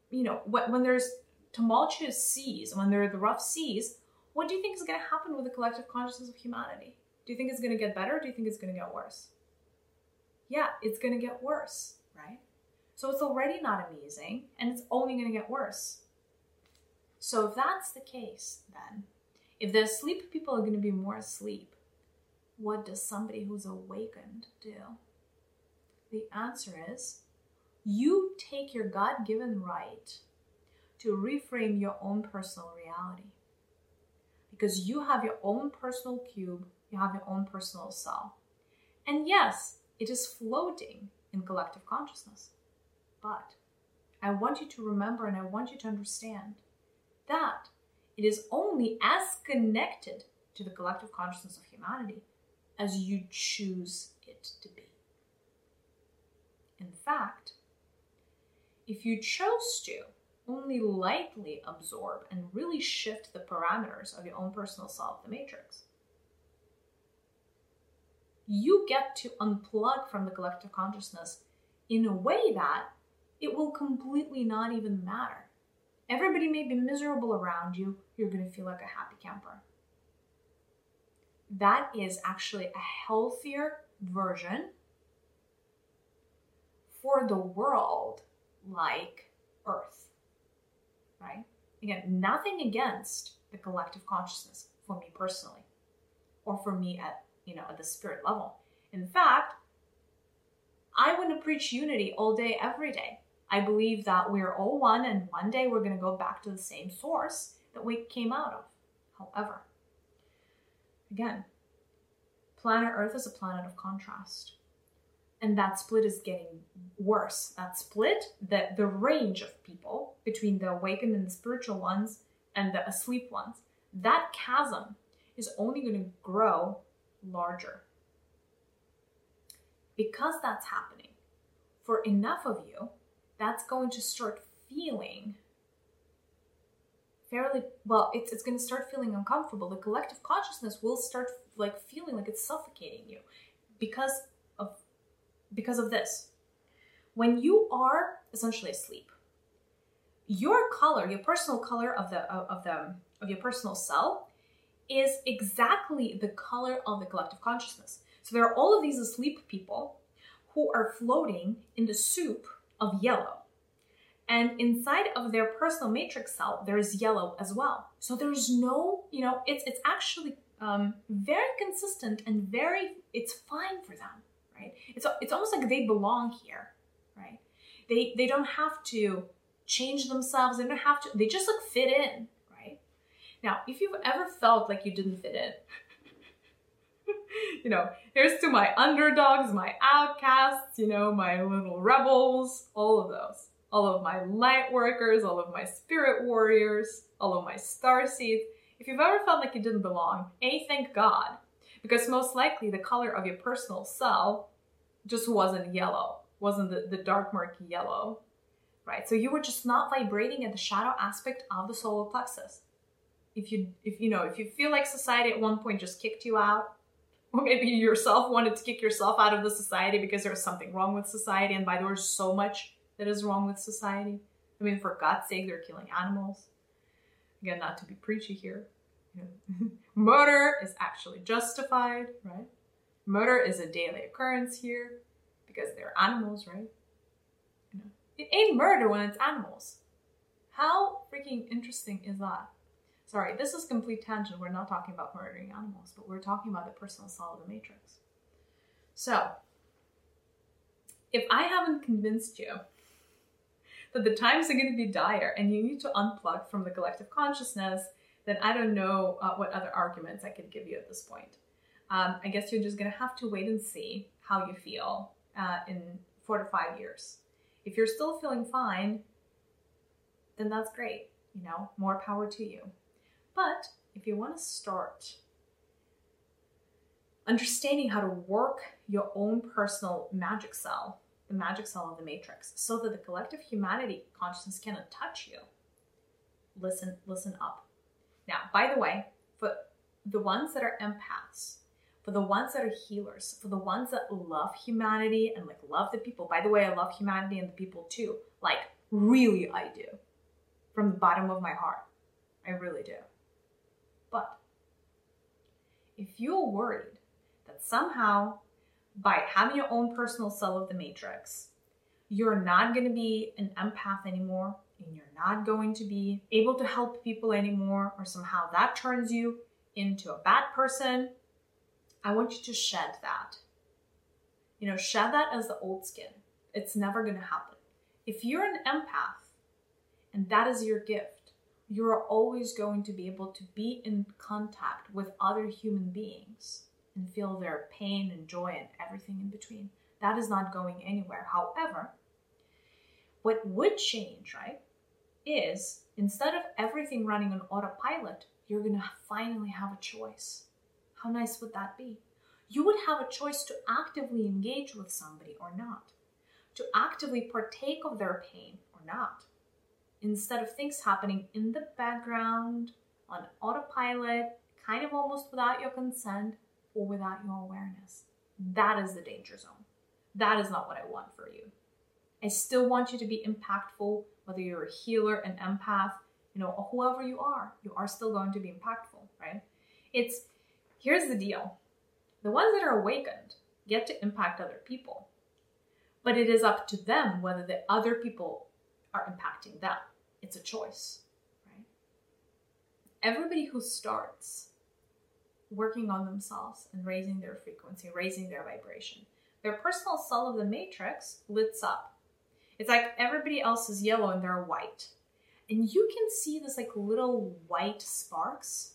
you know, when, when there's tumultuous seas, when there are the rough seas, what do you think is going to happen with the collective consciousness of humanity? Do you think it's going to get better? do you think it's going to get worse? Yeah, it's going to get worse, right? So it's already not amazing and it's only going to get worse. So if that's the case, then if the asleep people are going to be more asleep, what does somebody who's awakened do? The answer is you take your God given right to reframe your own personal reality. Because you have your own personal cube, you have your own personal cell. And yes, it is floating in collective consciousness. But I want you to remember and I want you to understand that it is only as connected to the collective consciousness of humanity as you choose it to be. In fact, if you chose to only lightly absorb and really shift the parameters of your own personal self, the matrix, you get to unplug from the collective consciousness in a way that it will completely not even matter Everybody may be miserable around you, you're going to feel like a happy camper. That is actually a healthier version for the world like Earth, right? Again, nothing against the collective consciousness for me personally or for me at, you know, at the spirit level. In fact, I want to preach unity all day, every day. I believe that we're all one and one day we're going to go back to the same source that we came out of. However, again, planet Earth is a planet of contrast. And that split is getting worse. That split, the, the range of people between the awakened and the spiritual ones and the asleep ones, that chasm is only going to grow larger. Because that's happening, for enough of you, that's going to start feeling fairly well it's, it's going to start feeling uncomfortable. The collective consciousness will start like feeling like it's suffocating you because of because of this. When you are essentially asleep your color your personal color of the of the of your personal cell is exactly the color of the collective consciousness. So there are all of these asleep people who are floating in the soup of yellow. And inside of their personal matrix cell, there's yellow as well. So there's no, you know, it's it's actually um, very consistent and very, it's fine for them, right? It's it's almost like they belong here, right? They they don't have to change themselves. They don't have to. They just like fit in, right? Now, if you've ever felt like you didn't fit in, (laughs) you know, here's to my underdogs, my outcasts, you know, my little rebels, all of those. All of my light workers, all of my spirit warriors, all of my star seeds. If you've ever felt like you didn't belong, A, thank God. Because most likely the color of your personal cell just wasn't yellow, wasn't the, the dark murky yellow, right? So you were just not vibrating at the shadow aspect of the solar plexus. If you, if you know, if you feel like society at one point just kicked you out, or maybe you yourself wanted to kick yourself out of the society because there's something wrong with society and by the way so much that is wrong with society i mean for god's sake they're killing animals again not to be preachy here (laughs) murder is actually justified right Murder is a daily occurrence here because they're animals, right? You know, it ain't murder when it's animals. How freaking interesting is that? Sorry, this is complete tangent. We're not talking about murdering animals, but we're talking about the personal cell of the matrix. So, if I haven't convinced you that the times are going to be dire and you need to unplug from the collective consciousness, then I don't know uh, what other arguments I could give you at this point. Um, I guess you're just going to have to wait and see how you feel uh, in four to five years. If you're still feeling fine, then that's great. You know, more power to you. But if you want to start understanding how to work your own personal magic cell, the magic cell of the matrix, so that the collective humanity consciousness cannot touch you, listen, listen up. Now, by the way, for the ones that are empaths, for the ones that are healers, for the ones that love humanity and like love the people. By the way, I love humanity and the people too. Like, really, I do. From the bottom of my heart. I really do. But if you're worried that somehow by having your own personal cell of the matrix, you're not going to be an empath anymore and you're not going to be able to help people anymore, or somehow that turns you into a bad person, I want you to shed that. You know, shed that as the old skin. It's never going to happen. If you're an empath and that is your gift, you're always going to be able to be in contact with other human beings and feel their pain and joy and everything in between. That is not going anywhere. However, what would change, right, is instead of everything running on autopilot, you're going to finally have a choice. How nice would that be? You would have a choice to actively engage with somebody or not, to actively partake of their pain or not instead of things happening in the background on autopilot, kind of almost without your consent or without your awareness. That is the danger zone. That is not what I want for you. I still want you to be impactful, whether you're a healer, an empath, you know, or whoever you are, you are still going to be impactful, right? It's here's the deal the ones that are awakened get to impact other people, but it is up to them whether the other people are impacting them. It's a choice, right? Everybody who starts working on themselves and raising their frequency, raising their vibration, their personal cell of the matrix lights up. It's like everybody else is yellow and they're white. And you can see this like little white sparks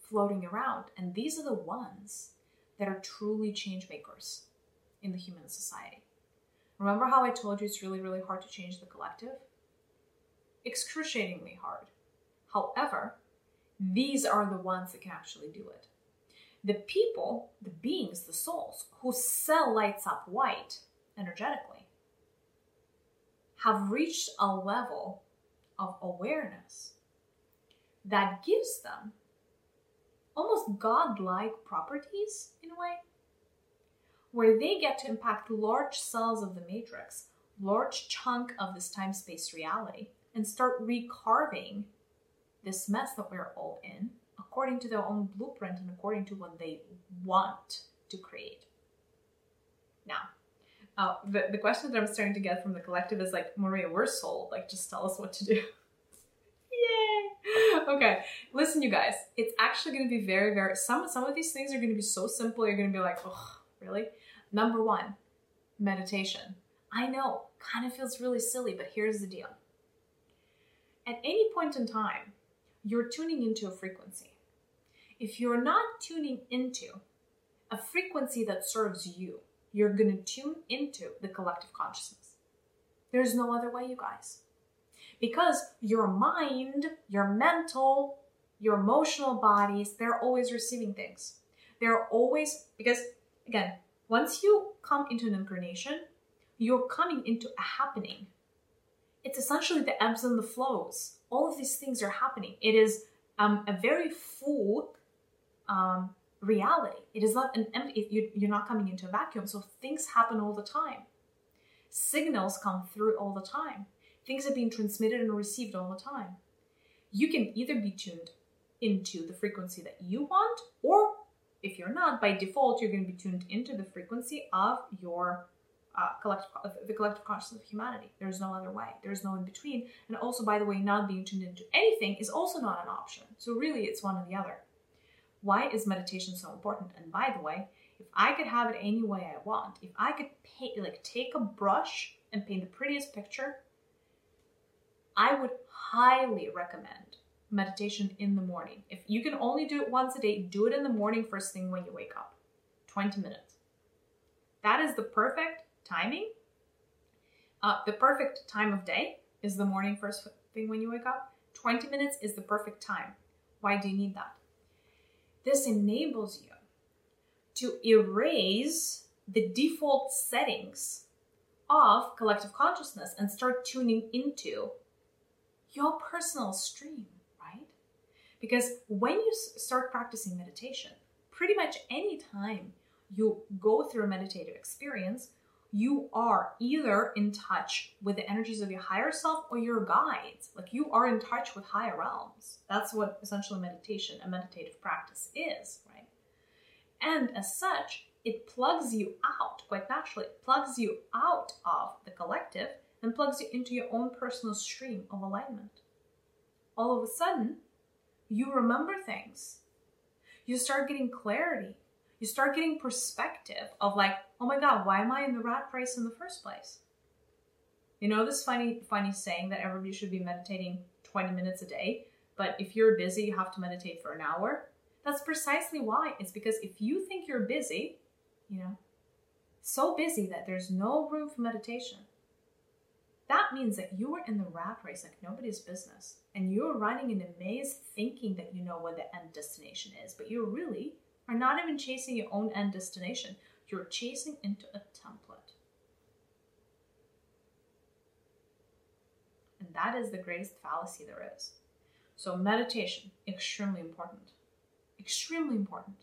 floating around. And these are the ones that are truly change makers in the human society. Remember how I told you it's really, really hard to change the collective? Excruciatingly hard. However, these are the ones that can actually do it. The people, the beings, the souls whose cell lights up white energetically have reached a level of awareness that gives them almost godlike properties in a way, where they get to impact large cells of the matrix, large chunk of this time space reality and start recarving this mess that we're all in according to their own blueprint and according to what they want to create. Now, uh, the, the question that I'm starting to get from the collective is like, Mariya, we're sold. Like, just tell us what to do. (laughs) Yay! Okay, listen, you guys. It's actually going to be very, very. Some some of these things are going to be so simple. You're going to be like, oh, really? Number one, meditation. I know, kind of feels really silly, but here's the deal at any point in time, you're tuning into a frequency. If you're not tuning into a frequency that serves you, you're going to tune into the collective consciousness. There's no other way, you guys. Because your mind, your mental, your emotional bodies, they're always receiving things. They're always, because again, once you come into an incarnation, you're coming into a happening it's essentially the ebbs and the flows. All of these things are happening. It is um, a very full um, reality. It is not an empty. You, you're not coming into a vacuum. So things happen all the time. Signals come through all the time. Things are being transmitted and received all the time. You can either be tuned into the frequency that you want, or If you're not, by default, you're going to be tuned into the frequency of your uh, collective, the collective consciousness of humanity. There's no other way. There's no in between. And also, by the way, not being tuned into anything is also not an option. So really, it's one or the other. Why is meditation so important? And by the way, if I could have it any way I want, if I could paint, like take a brush and paint the prettiest picture, I would highly recommend meditation in the morning. If you can only do it once a day, do it in the morning first thing when you wake up. 20 minutes. That is the perfect timing. Uh, the perfect time of day is the morning first thing when you wake up. 20 minutes is the perfect time. Why do you need that? This enables you to erase the default settings of collective consciousness and start tuning into your personal stream, right? Because when you start practicing meditation, pretty much any time you go through a meditative experience, you are either in touch with the energies of your higher self or your guides. Like you are in touch with higher realms. That's what essentially meditation, a meditative practice is, right? And as such, it plugs you out quite naturally. It plugs you out of the collective and plugs you into your own personal stream of alignment. All of a sudden, you remember things. You start getting clarity you start getting perspective of like, oh my God, why am I in the rat race in the first place? You know this funny, funny saying that everybody should be meditating 20 minutes a day, but if you're busy, you have to meditate for an hour. That's precisely why. It's because if you think you're busy, you know, so busy that there's no room for meditation, that means that you are in the rat race like nobody's business. And you're running in a maze thinking that you know what the end destination is, but you're really are not even chasing your own end destination. You're chasing into a template. And that is the greatest fallacy there is. So, meditation, extremely important. Extremely important.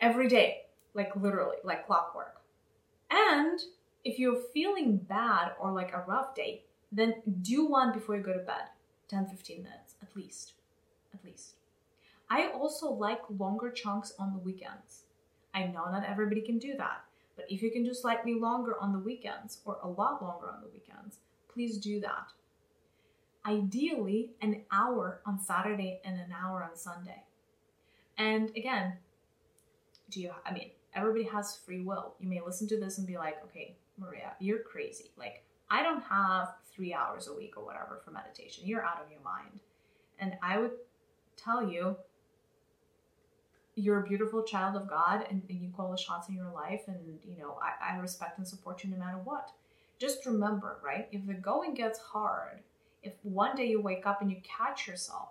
Every day, like literally, like clockwork. And if you're feeling bad or like a rough day, then do one before you go to bed 10 15 minutes at least. At least. I also like longer chunks on the weekends. I know not everybody can do that, but if you can do slightly longer on the weekends or a lot longer on the weekends, please do that. Ideally, an hour on Saturday and an hour on Sunday. And again, do you, I mean, everybody has free will. You may listen to this and be like, okay, Mariya, you're crazy. Like, I don't have three hours a week or whatever for meditation. You're out of your mind. And I would tell you you're a beautiful child of God and, and you call the shots in your life and you know I, I respect and support you no matter what. Just remember, right? If the going gets hard, if one day you wake up and you catch yourself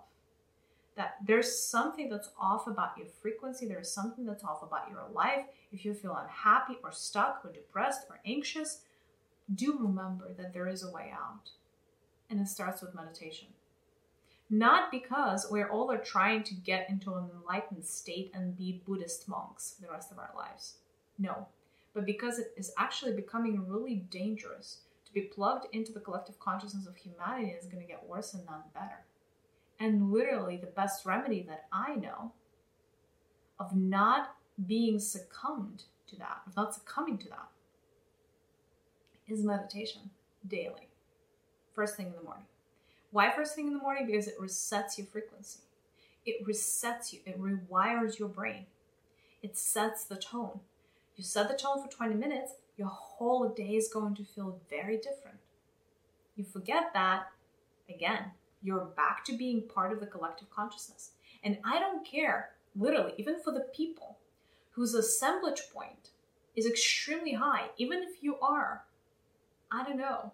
that there's something that's off about your frequency, there's something that's off about your life, if you feel unhappy or stuck or depressed or anxious, do remember that there is a way out. And it starts with meditation. Not because we're all are trying to get into an enlightened state and be Buddhist monks the rest of our lives. No, but because it is actually becoming really dangerous to be plugged into the collective consciousness of humanity is going to get worse and not better. And literally, the best remedy that I know of not being succumbed to that, of not succumbing to that, is meditation daily, first thing in the morning. Why first thing in the morning? Because it resets your frequency. It resets you, it rewires your brain. It sets the tone. You set the tone for 20 minutes, your whole day is going to feel very different. You forget that, again, you're back to being part of the collective consciousness. And I don't care, literally, even for the people whose assemblage point is extremely high, even if you are, I don't know,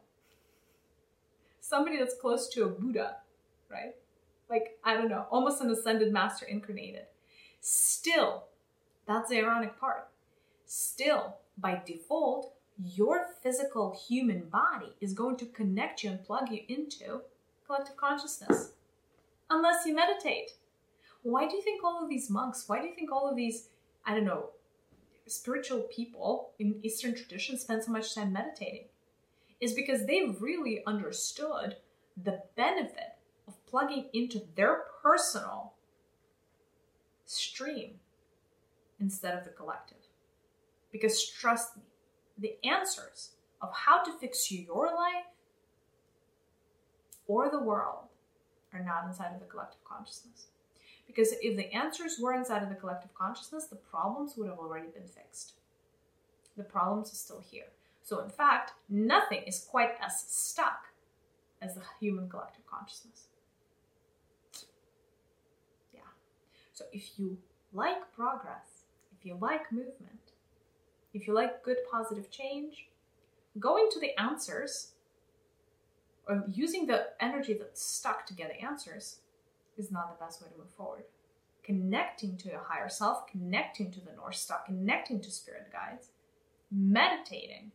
somebody that's close to a Buddha, right? Like, I don't know, almost an ascended master incarnated. Still, that's the ironic part. Still, by default, your physical human body is going to connect you and plug you into collective consciousness unless you meditate. Why do you think all of these monks, why do you think all of these, I don't know, spiritual people in Eastern tradition spend so much time meditating? Is because they've really understood the benefit of plugging into their personal stream instead of the collective. Because trust me, the answers of how to fix your life or the world are not inside of the collective consciousness. Because if the answers were inside of the collective consciousness, the problems would have already been fixed. The problems are still here. So, in fact, nothing is quite as stuck as the human collective consciousness. Yeah. So, if you like progress, if you like movement, if you like good positive change, going to the answers or using the energy that's stuck to get the answers is not the best way to move forward. Connecting to your higher self, connecting to the North Star, connecting to spirit guides, meditating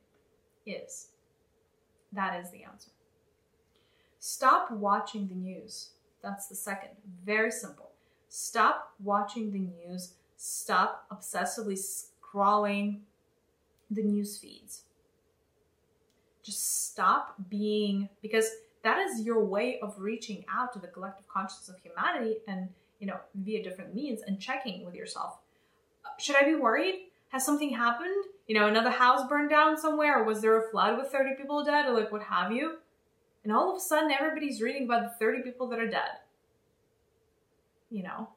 is. That is the answer. Stop watching the news. That's the second. Very simple. Stop watching the news. Stop obsessively scrolling the news feeds. Just stop being, because that is your way of reaching out to the collective consciousness of humanity and, you know, via different means and checking with yourself. Uh, should I be worried? Has something happened? You know, another house burned down somewhere? Or was there a flood with 30 people dead? Or like what have you? And all of a sudden, everybody's reading about the 30 people that are dead. You know?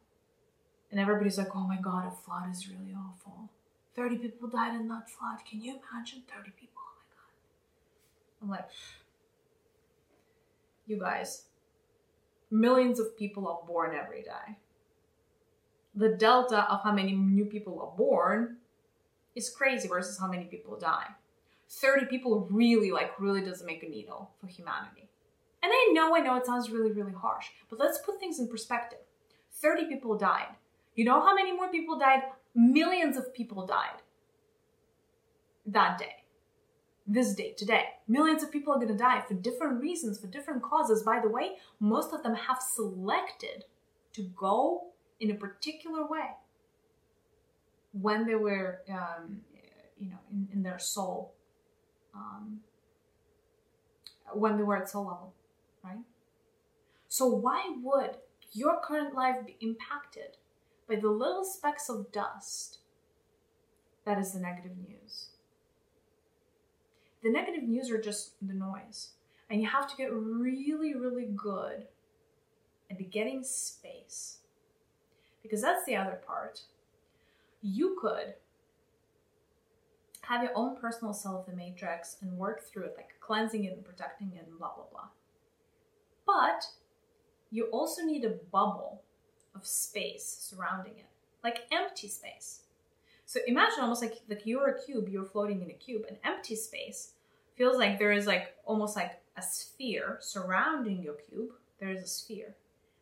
And everybody's like, oh my god, a flood is really awful. 30 people died in that flood. Can you imagine 30 people? Oh my god. I'm like, you guys, millions of people are born every day. The delta of how many new people are born is crazy versus how many people die. 30 people really, like, really doesn't make a needle for humanity. And I know, I know it sounds really, really harsh, but let's put things in perspective. 30 people died. You know how many more people died? Millions of people died that day. This day, today. Millions of people are to die for different reasons, for different causes. By the way, most of them have selected to go in a particular way when they were, um, you know, in, in their soul, um, when they were at soul level, right? So, why would your current life be impacted by the little specks of dust that is the negative news? The negative news are just the noise. And you have to get really, really good at getting space. Because that's the other part you could have your own personal cell of the matrix and work through it, like cleansing it and protecting it and blah, blah, blah. But you also need a bubble of space surrounding it, like empty space. So imagine almost like, like you're a cube, you're floating in a cube, an empty space feels like there is like almost like a sphere surrounding your cube. There is a sphere,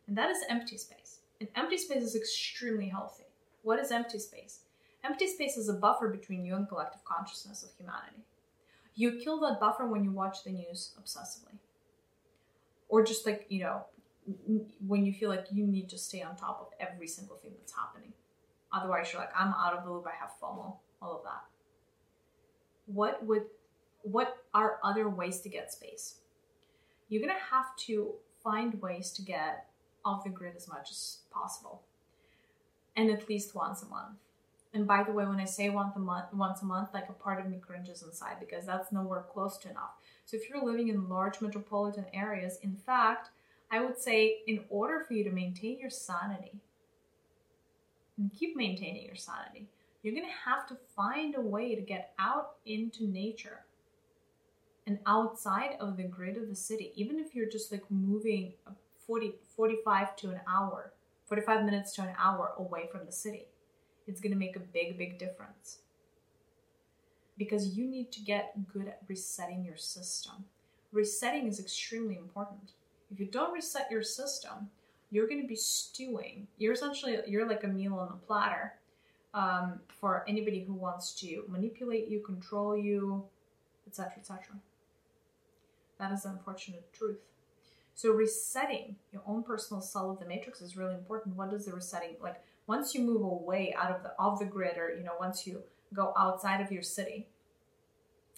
and that is empty space. And empty space is extremely healthy. What is empty space? Empty space is a buffer between you and collective consciousness of humanity. You kill that buffer when you watch the news obsessively. Or just like, you know, when you feel like you need to stay on top of every single thing that's happening. Otherwise, you're like, I'm out of the loop, I have FOMO, all of that. What would what are other ways to get space? You're gonna have to find ways to get off the grid as much as possible and at least once a month. And by the way, when I say once a month, once a month, like a part of me cringes inside because that's nowhere close to enough. So if you're living in large metropolitan areas, in fact, I would say in order for you to maintain your sanity and keep maintaining your sanity, you're going to have to find a way to get out into nature and outside of the grid of the city, even if you're just like moving 40, 45 to an hour 45 minutes to an hour away from the city. It's going to make a big, big difference. Because you need to get good at resetting your system. Resetting is extremely important. If you don't reset your system, you're going to be stewing. You're essentially you're like a meal on a platter um, for anybody who wants to manipulate you, control you, etc., etc. That is the unfortunate truth. So resetting your own personal cell of the matrix is really important. What does the resetting like? Once you move away out of the of the grid, or you know, once you go outside of your city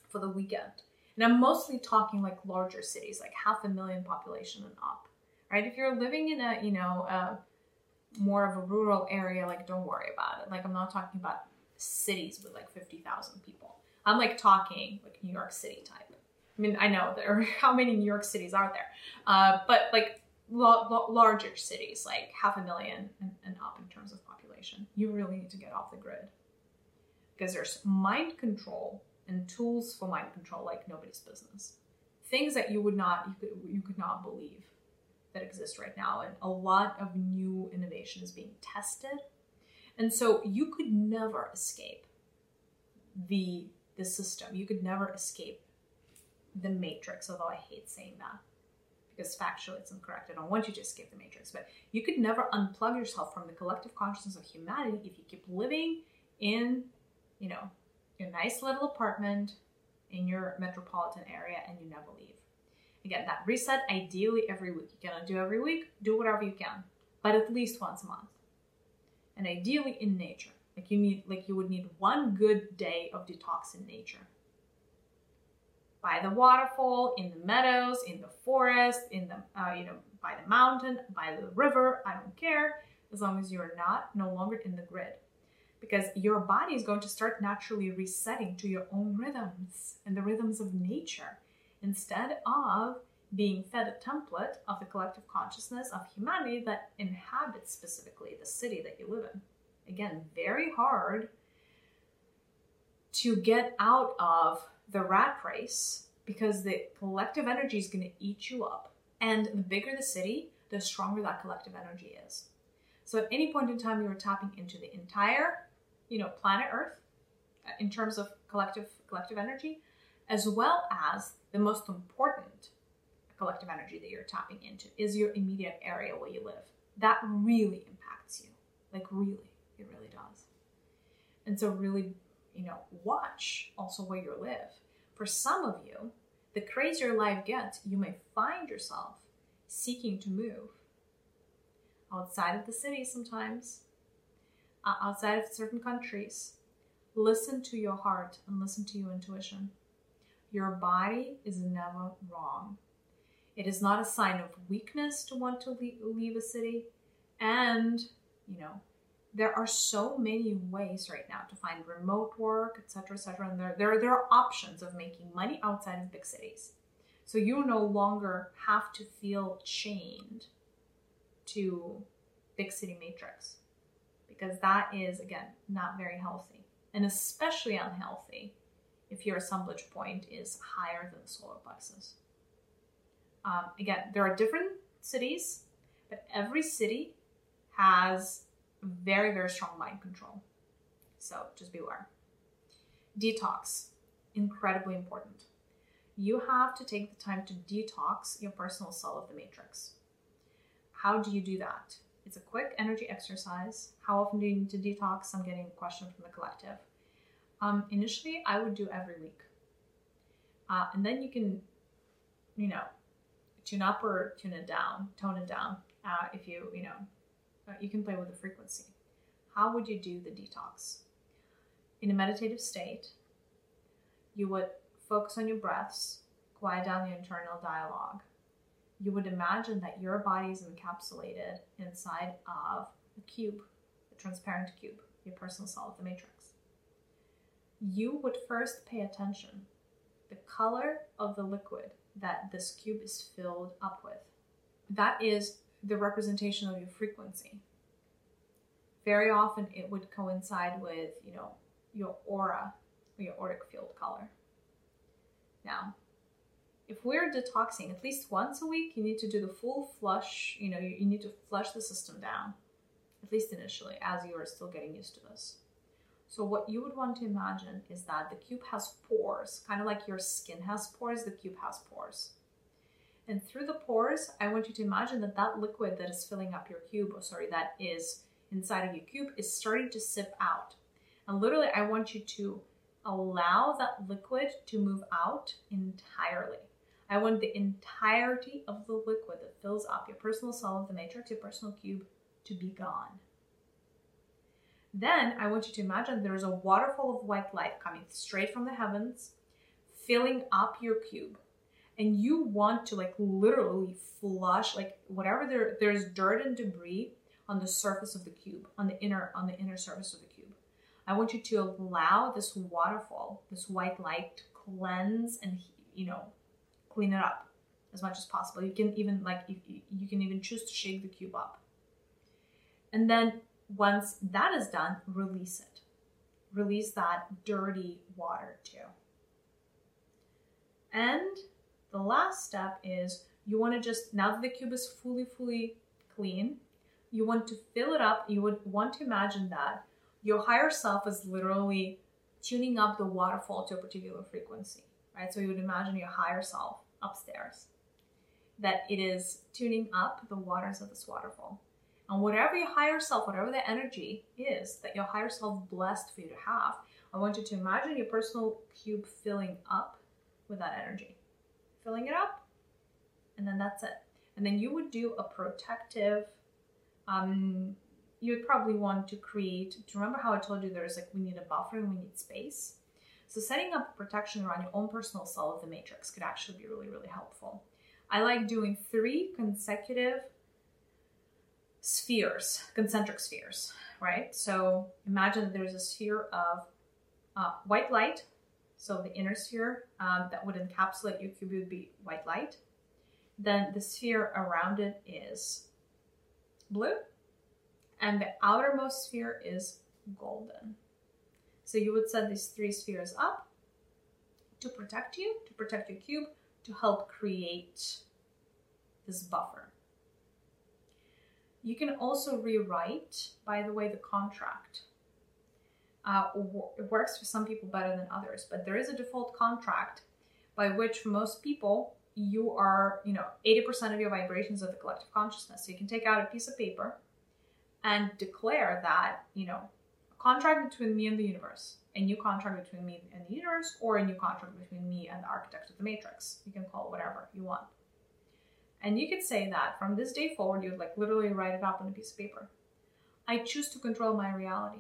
for the weekend, and I'm mostly talking like larger cities, like half a million population and up, right? If you're living in a you know a, more of a rural area, like don't worry about it. Like I'm not talking about cities with like 50,000 people. I'm like talking like New York City type. I mean, I know there are (laughs) how many New York cities are there, uh, but like lo- lo- larger cities, like half a million and, and up in terms of population, you really need to get off the grid because there's mind control and tools for mind control like nobody's business. Things that you would not you could you could not believe that exist right now, and a lot of new innovation is being tested, and so you could never escape the the system. You could never escape the matrix, although I hate saying that because factually it's incorrect. I don't want you to escape the matrix, but you could never unplug yourself from the collective consciousness of humanity if you keep living in, you know, your nice little apartment in your metropolitan area and you never leave. Again, that reset ideally every week. You cannot do every week, do whatever you can, but at least once a month. And ideally in nature. Like you need like you would need one good day of detox in nature. By the waterfall, in the meadows, in the forest, in the uh, you know, by the mountain, by the river, I don't care, as long as you're not no longer in the grid. Because your body is going to start naturally resetting to your own rhythms and the rhythms of nature instead of being fed a template of the collective consciousness of humanity that inhabits specifically the city that you live in. Again, very hard to get out of the rat race because the collective energy is going to eat you up. And the bigger the city, the stronger that collective energy is. So at any point in time, you're tapping into the entire, you know, planet Earth uh, in terms of collective collective energy, as well as the most important collective energy that you're tapping into is your immediate area where you live. That really impacts you. Like really, it really does. And so really, you know, watch also where you live. For some of you, the crazier life gets, you may find yourself seeking to move outside of the city sometimes, uh, outside of certain countries. Listen to your heart and listen to your intuition. Your body is never wrong. It is not a sign of weakness to want to leave a city. And, you know, there are so many ways right now to find remote work, etc., etc. And there, there, there are options of making money outside of big cities. So you no longer have to feel chained to big city matrix because that is, again, not very healthy and especially unhealthy if your assemblage point is higher than the solar plexus. Um, again, there are different cities, but every city has very, very strong mind control. So just beware. Detox, incredibly important. You have to take the time to detox your personal cell of the matrix. How do you do that? It's a quick energy exercise. How often do you need to detox? I'm getting a question from the collective. Um, initially, I would do every week. Uh, and then you can, you know, tune up or tune it down, tone it down. Uh, if you, you know, uh, you can play with the frequency. How would you do the detox? In a meditative state, you would focus on your breaths, quiet down the internal dialogue. You would imagine that your body is encapsulated inside of a cube, a transparent cube, your personal cell of the matrix. You would first pay attention the color of the liquid that this cube is filled up with. That is the representation of your frequency. Very often it would coincide with, you know, your aura or your auric field color. Now, if we're detoxing at least once a week, you need to do the full flush, you know, you, you need to flush the system down, at least initially, as you are still getting used to this. So what you would want to imagine is that the cube has pores, kind of like your skin has pores, the cube has pores. And through the pores, I want you to imagine that that liquid that is filling up your cube, or sorry, that is inside of your cube is starting to sip out. And literally, I want you to allow that liquid to move out entirely. I want the entirety of the liquid that fills up your personal of the matrix, your personal cube, to be gone. Then I want you to imagine there's a waterfall of white light coming straight from the heavens, filling up your cube. And you want to like literally flush like whatever there there's dirt and debris on the surface of the cube, on the inner on the inner surface of the cube. I want you to allow this waterfall, this white light to cleanse and you know, clean it up as much as possible. You can even like you, you can even choose to shake the cube up. And then once that is done, release it. Release that dirty water too. And the last step is you want to just now that the cube is fully fully clean, you want to fill it up. You would want to imagine that your higher self is literally tuning up the waterfall to a particular frequency, right? So you would imagine your higher self upstairs that it is tuning up the waters of this waterfall. And whatever your higher self, whatever the energy is that your higher self blessed for you to have, I want you to imagine your personal cube filling up with that energy. Filling it up, and then that's it. And then you would do a protective, um, you would probably want to create, do you remember how I told you there's like, we need a buffer and we need space? So setting up protection around your own personal cell of the matrix could actually be really, really helpful. I like doing three consecutive spheres, concentric spheres, right? So imagine there's a sphere of uh, white light. So the inner sphere um, that would encapsulate your cube would be white light. Then the sphere around it is blue. And the outermost sphere is golden. So you would set these three spheres up to protect you, to protect your cube, to help create this buffer. You can also rewrite, by the way, the contract. Uh, it works for some people better than others, but there is a default contract by which, for most people, you are, you know, 80% of your vibrations of the collective consciousness. So you can take out a piece of paper and declare that, you know, a contract between me and the universe a new contract between me and the universe, or a new contract between me and the architect of the matrix. You can call it whatever you want. And you could say that from this day forward, you would like literally write it up on a piece of paper. I choose to control my reality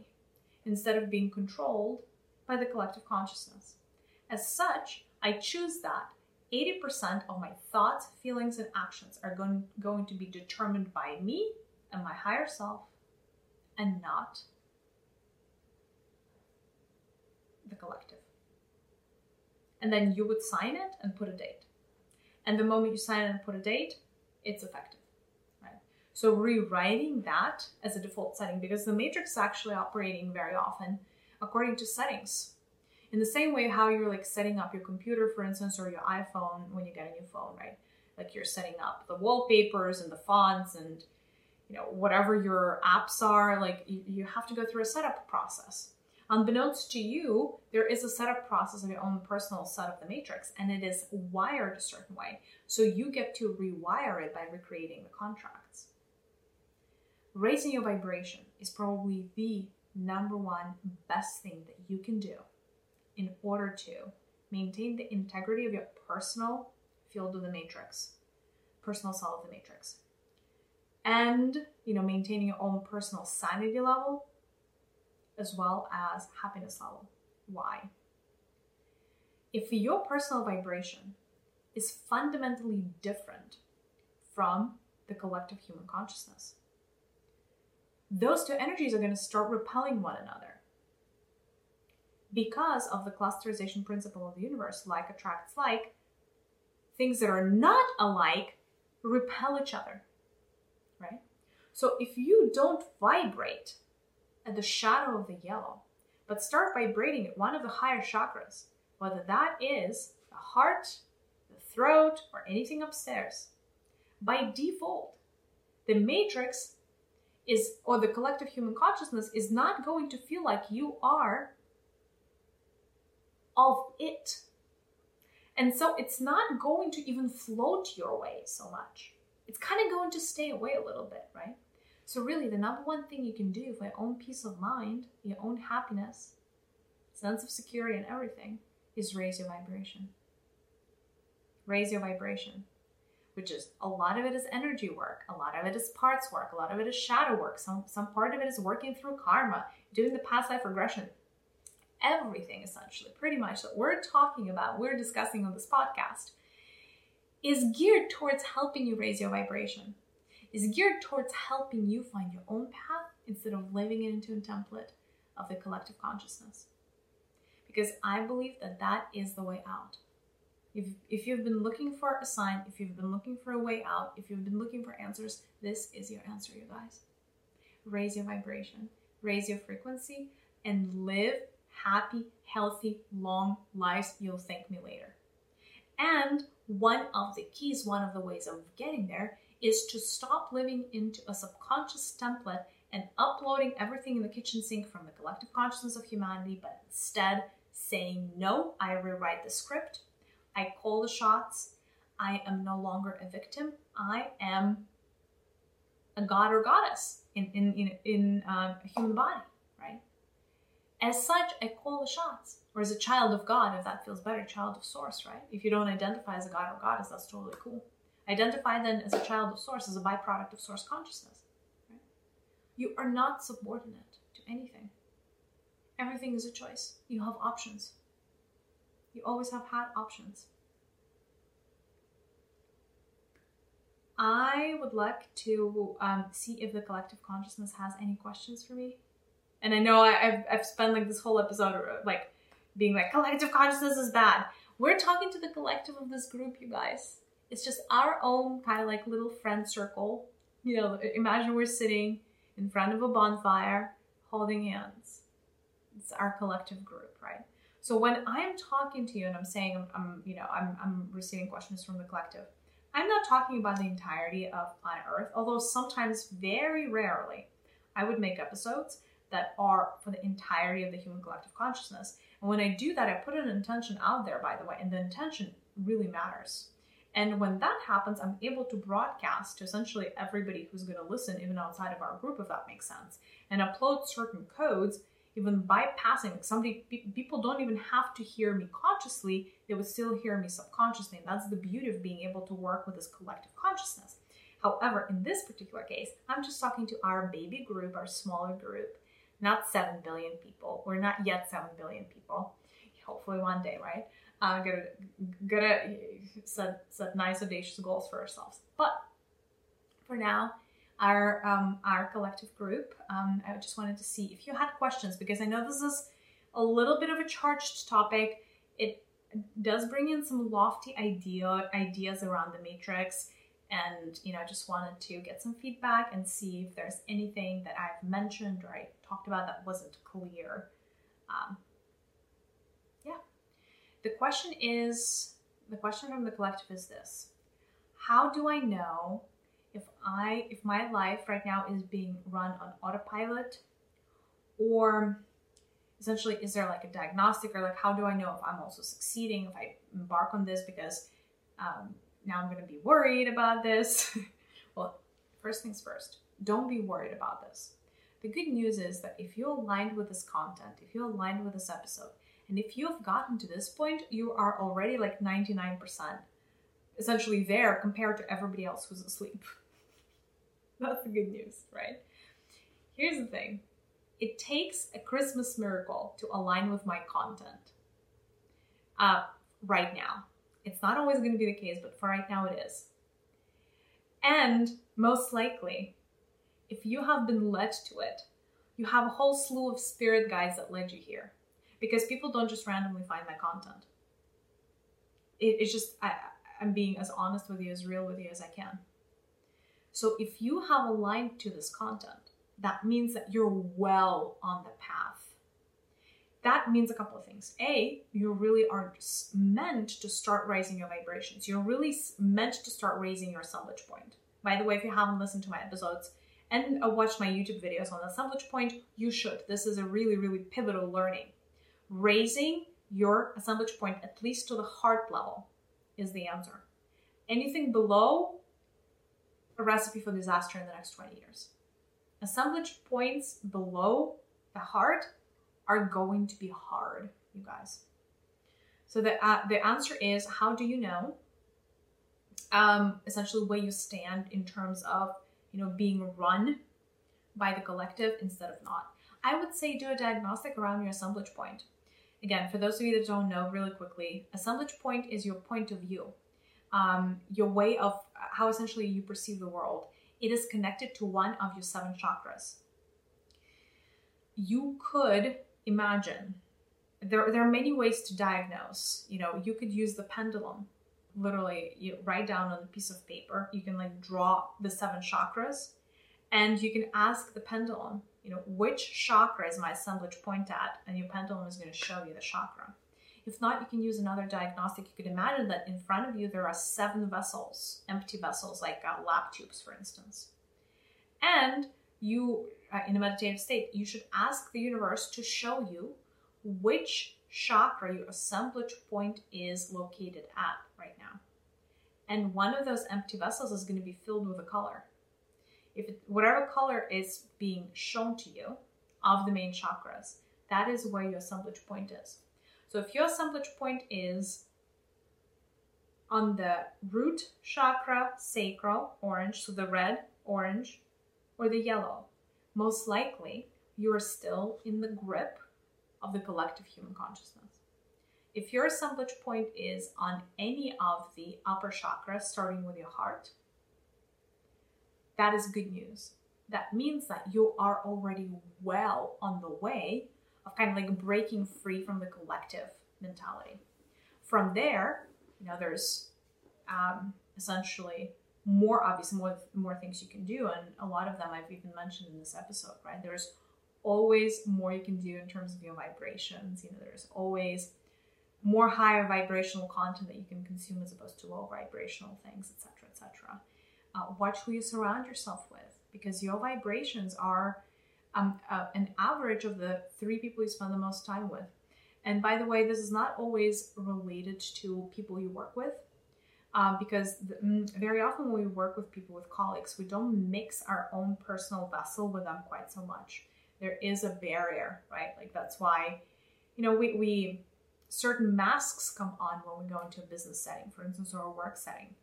instead of being controlled by the collective consciousness. As such, I choose that 80% of my thoughts, feelings, and actions are going, going to be determined by me and my higher self and not the collective. And then you would sign it and put a date. And the moment you sign it and put a date, it's effective. So rewriting that as a default setting because the matrix is actually operating very often according to settings. In the same way how you're like setting up your computer, for instance, or your iPhone when you get a new phone, right? Like you're setting up the wallpapers and the fonts and you know whatever your apps are like you, you have to go through a setup process Unbeknownst to you, there is a setup process of your own personal set of the matrix, and it is wired a certain way. So you get to rewire it by recreating the contracts. Raising your vibration is probably the number one best thing that you can do in order to maintain the integrity of your personal field of the matrix, personal cell of the matrix. And, you know, maintaining your own personal sanity level as well as happiness level. Why? If your personal vibration is fundamentally different from the collective human consciousness, those two energies are going to start repelling one another. Because of the clusterization principle of the universe, like attracts like, things that are not alike repel each other, right? So if you don't vibrate at the shadow of the yellow, but start vibrating at one of the higher chakras, whether that is the heart, the throat, or anything upstairs. By default, the matrix is, or the collective human consciousness is not going to feel like you are of it. And so it's not going to even float your way so much. It's kind of going to stay away a little bit, right? So, really, the number one thing you can do for your own peace of mind, your own happiness, sense of security, and everything is raise your vibration. Raise your vibration, which is a lot of it is energy work, a lot of it is parts work, a lot of it is shadow work, some, some part of it is working through karma, doing the past life regression. Everything, essentially, pretty much that we're talking about, we're discussing on this podcast, is geared towards helping you raise your vibration is geared towards helping you find your own path instead of living it into a template of the collective consciousness. Because I believe that that is the way out. If, if you've been looking for a sign, if you've been looking for a way out, if you've been looking for answers, this is your answer, you guys. Raise your vibration, raise your frequency, and live happy, healthy, long lives. You'll thank me later. And one of the keys, one of the ways of getting there is to stop living into a subconscious template and uploading everything in the kitchen sink from the collective consciousness of humanity, but instead saying, No, I rewrite the script, I call the shots, I am no longer a victim, I am a god or goddess in, in, in, in um, a human body, right? As such, I call the shots. Or as a child of God, if that feels better, child of source, right? If you don't identify as a god or goddess, that's totally cool. Identify then as a child of source, as a byproduct of source consciousness. Right? You are not subordinate to anything. Everything is a choice. You have options. You always have had options. I would like to um, see if the collective consciousness has any questions for me. And I know I, have I've spent like this whole episode uh, like being like collective consciousness is bad. We're talking to the collective of this group, you guys. It's just our own kind of like little friend circle. You know, imagine we're sitting in front of a bonfire holding hands. It's our collective group, right? So when I'm talking to you and I'm saying I'm, I'm you know, I'm, I'm receiving questions from the collective, I'm not talking about the entirety of planet Earth, although sometimes, very rarely, I would make episodes that are for the entirety of the human collective consciousness. And when I do that, I put an intention out there, by the way, and the intention really matters. And when that happens, I'm able to broadcast to essentially everybody who's going to listen, even outside of our group, if that makes sense, and upload certain codes, even bypassing somebody. People don't even have to hear me consciously; they would still hear me subconsciously, and that's the beauty of being able to work with this collective consciousness. However, in this particular case, I'm just talking to our baby group, our smaller group, not 7 billion people. We're not yet 7 billion people. Hopefully one day, right? Uh, gotta, gotta set, set nice audacious goals for ourselves. But for now, our um, our collective group, um, I just wanted to see if you had questions because I know this is a little bit of a charged topic. It does bring in some lofty idea ideas around the matrix and you know I just wanted to get some feedback and see if there's anything that i've mentioned or i talked about that wasn't clear. Um, yeah. The question is the question from the collective is this. How do i know if i if my life right now is being run on autopilot or essentially is there like a diagnostic or like how do i know if i'm also succeeding if i embark on this because um, now I'm going to be worried about this. (laughs) well, first things first, don't be worried about this. The good news is that if you're aligned with this content, if you're aligned with this episode, and if you've gotten to this point, you are already like 99% essentially there compared to everybody else who's asleep. (laughs) That's the good news, right? Here's the thing it takes a Christmas miracle to align with my content uh, right now. It's not always going to be the case, but for right now it is. And most likely, if you have been led to it, you have a whole slew of spirit guides that led you here. Because people don't just randomly find my content. It, it's just, I, I'm being as honest with you, as real with you as I can. So if you have aligned to this content, that means that you're well on the path that means a couple of things. A, you really are meant to start raising your vibrations. You're really meant to start raising your assemblage point. By the way, if you haven't listened to my episodes and uh, watched my YouTube videos on the assemblage point, you should. This is a really, really pivotal learning. Raising your assemblage point at least to the heart level is the answer. Anything below, a recipe for disaster in the next 20 years. Assemblage points below the heart are going to be hard, you guys. So the uh, the answer is how do you know? Um, essentially, where you stand in terms of you know being run by the collective instead of not. I would say do a diagnostic around your assemblage point. Again, for those of you that don't know, really quickly, assemblage point is your point of view, um, your way of how essentially you perceive the world. it is connected to one of your seven chakras. You could imagine there, there are many ways to diagnose. You know, you could use the pendulum. Literally, you write down on a piece of paper. You can like draw the seven chakras, and you can ask the pendulum, you know, which chakra is my assemblage point at, and your pendulum is going to show you the chakra. If not, you can use another diagnostic. You could imagine that in front of you there are seven vessels, empty vessels, like uh, lab tubes, for instance. And you, uh, in a meditative state, you should ask the universe to show you which chakra your assemblage point is located at right now. And one of those empty vessels is going to be filled with a color. If it, whatever color is being shown to you of the main chakras, that is where your assemblage point is. So if your assemblage point is on the root chakra, sacral, orange, so the red, orange, or the yellow, most likely you are still in the grip of the collective human consciousness. If your assemblage point is on any of the upper chakras, starting with your heart, that is good news. That means that you are already well on the way of kind of like breaking free from the collective mentality. From there, you know, there's um, essentially more obvious, more more things you can do, and a lot of them I've even mentioned in this episode. Right? There's always more you can do in terms of your vibrations. You know, there's always more higher vibrational content that you can consume as opposed to low vibrational things, etc., etc. Uh, watch who you surround yourself with because your vibrations are um, uh, an average of the three people you spend the most time with. And by the way, this is not always related to people you work with. Um, because the, mm, very often when we work with people with colleagues, we don't mix our own personal vessel with them quite so much there is a barrier, right? Like that's why, you know, we, we certain masks come on when we go into a business setting, for instance, or a work setting.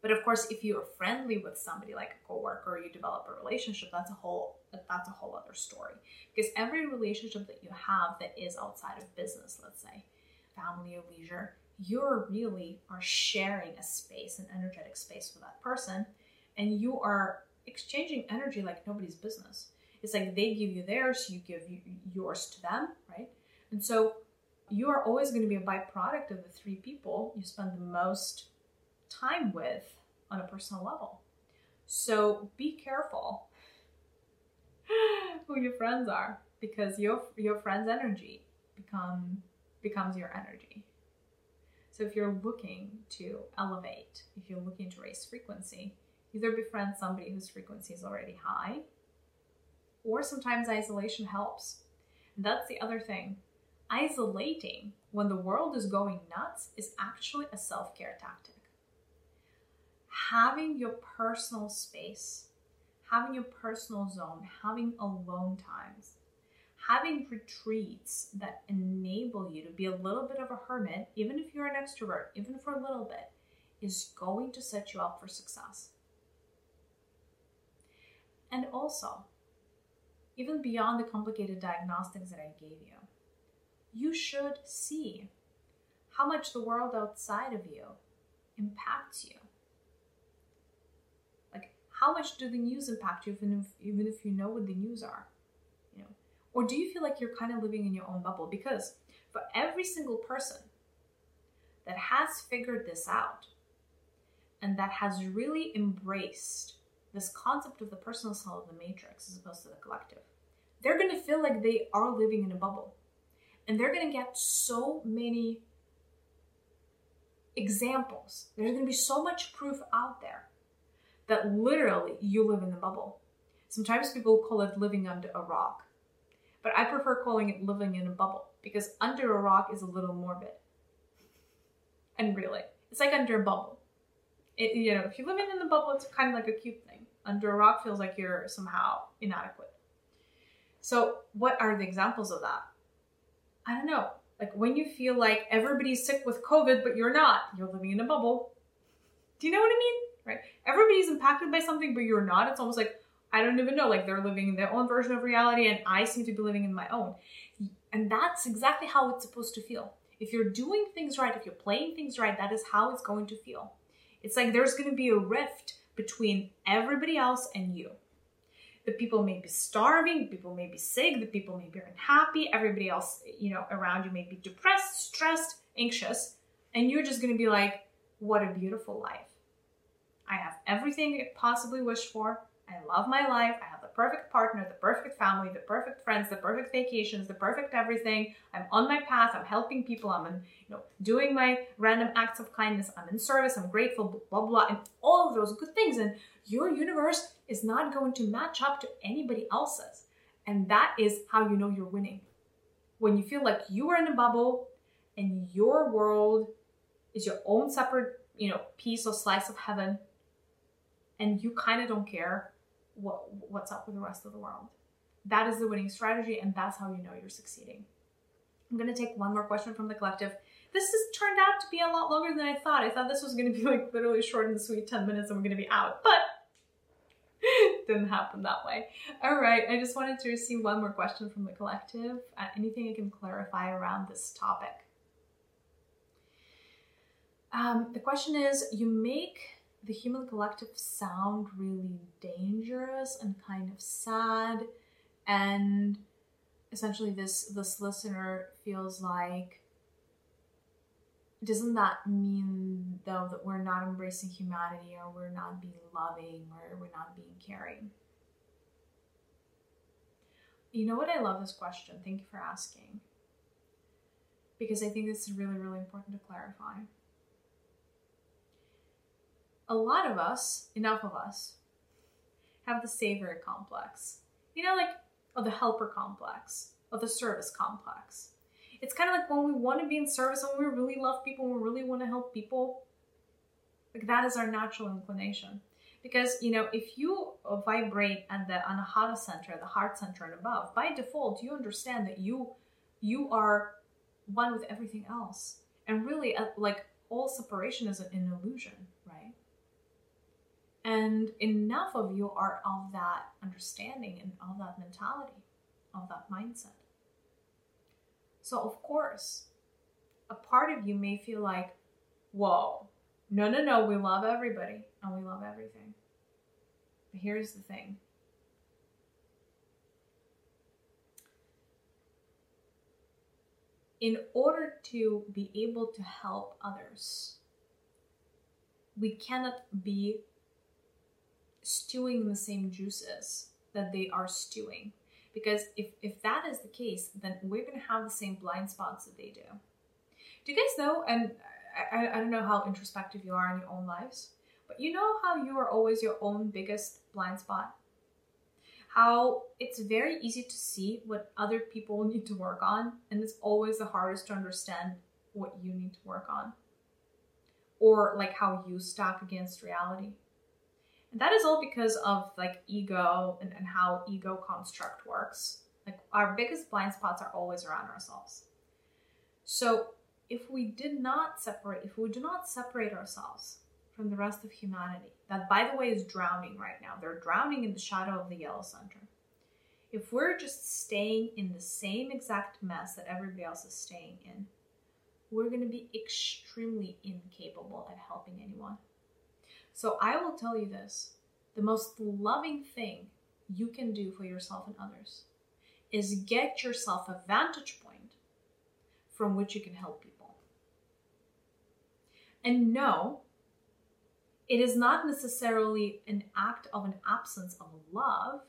But of course, if you're friendly with somebody like a coworker, or you develop a relationship, that's a whole that's a whole other story. Because every relationship that you have that is outside of business, let's say, family or leisure, you're really are sharing a space, an energetic space with that person, and you are exchanging energy like nobody's business. It's like they give you theirs, you give yours to them, right? And so you are always going to be a byproduct of the three people you spend the most time with on a personal level. So be careful (laughs) who your friends are because your your friend's energy become becomes your energy. So if you're looking to elevate, if you're looking to raise frequency, either befriend somebody whose frequency is already high or sometimes isolation helps. And that's the other thing. Isolating when the world is going nuts is actually a self care tactic. Having your personal space, having your personal zone, having alone times, having retreats that enable you to be a little bit of a hermit, even if you're an extrovert, even for a little bit, is going to set you up for success. And also, even beyond the complicated diagnostics that I gave you. You should see how much the world outside of you impacts you. How much do the news impact you, even if, even if you know what the news are? You know, or do you feel like you're kind of living in your own bubble? Because for every single person that has figured this out and that has really embraced this concept of the personal cell of the matrix as opposed to the collective, they're going to feel like they are living in a bubble. And they're going to get so many examples. There's going to be so much proof out there that literally you live in the bubble. Sometimes people call it living under a rock. But I prefer calling it living in a bubble because under a rock is a little morbid. And really, it's like under a bubble. It, you know, if you're living in the bubble, it's kind of like a cute thing under a rock feels like you're somehow inadequate. So, what are the examples of that? I don't know. Like when you feel like everybody's sick with COVID, but you're not, you're living in a bubble. Do you know what I mean? Right? Everybody's impacted by something, but you're not. It's almost like, I don't even know, like they're living in their own version of reality and I seem to be living in my own. And that's exactly how it's supposed to feel. If you're doing things right, if you're playing things right, that is how it's going to feel. It's like there's going to be a rift between everybody else and you. The people may be starving, people may be sick, the people may be unhappy, everybody else, you know, around you may be depressed, stressed, anxious, and you're just going to be like, what a beautiful life. I have everything I possibly wish for. I love my life. I have the perfect partner, the perfect family, the perfect friends, the perfect vacations, the perfect everything. I'm on my path. I'm helping people. I'm in, you know, doing my random acts of kindness. I'm in service. I'm grateful, blah, blah, blah, and all of those good things. And your universe is not going to match up to anybody else's. And that is how you know you're winning. When you feel like you are in a bubble and your world is your own separate, you know, piece or slice of heaven, and you kind of don't care what what's up with the rest of the world. That is the winning strategy, and that's how you know you're succeeding. I'm gonna take one more question from the collective. This has turned out to be a lot longer than I thought. I thought this was gonna be like literally short and sweet, 10 minutes, and we're gonna be out, but (laughs) didn't happen that way. All right, I just wanted to receive one more question from the collective. Uh, anything I can clarify around this topic? Um, the question is you make the human collective sound really dangerous and kind of sad. And essentially this this listener feels like doesn't that mean though that we're not embracing humanity or we're not being loving or we're not being caring? You know what i love this question. Thank you for asking. Because i think this is really really important to clarify a lot of us, enough of us, have the savior complex. You know, like, or the helper complex, or the service complex. It's kind of like when we want to be in service, when we really love people, when we really want to help people. Like that is our natural inclination. Because you know, if you vibrate at the anahata center, the heart center and above, by default, you understand that you you are one with everything else, and really, uh, like all separation is an illusion and enough of you are of that understanding and of that mentality, of that mindset. So, of course, a part of you may feel like, whoa, no, no, no, we love everybody and we love everything. But here's the thing in order to be able to help others, we cannot be stewing the same juices that they are stewing. Because if, if that is the case, then we're going to have the same blind spots that they do. Do you guys know, and I, I don't know how introspective you are in your own lives, but you know how you are always your own biggest blind spot? How it's very easy to see what other people (laughs) need to work on, and it's always the hardest to understand what you need to work on. Or like how you stack against reality. And that is all because of like ego and, and how ego construct works. Like our biggest blind spots are always around ourselves. So if we did not separate, if we do not separate ourselves from the rest of humanity, that by the way is drowning right now, they're drowning in the shadow of the yellow center. If we're just staying in the same exact mess that everybody else is staying in, we're going to be extremely incapable at. So I will tell you this the most loving thing you can do for yourself and others is get yourself a vantage point from which you can help people. And no, it is not necessarily an act of an absence of love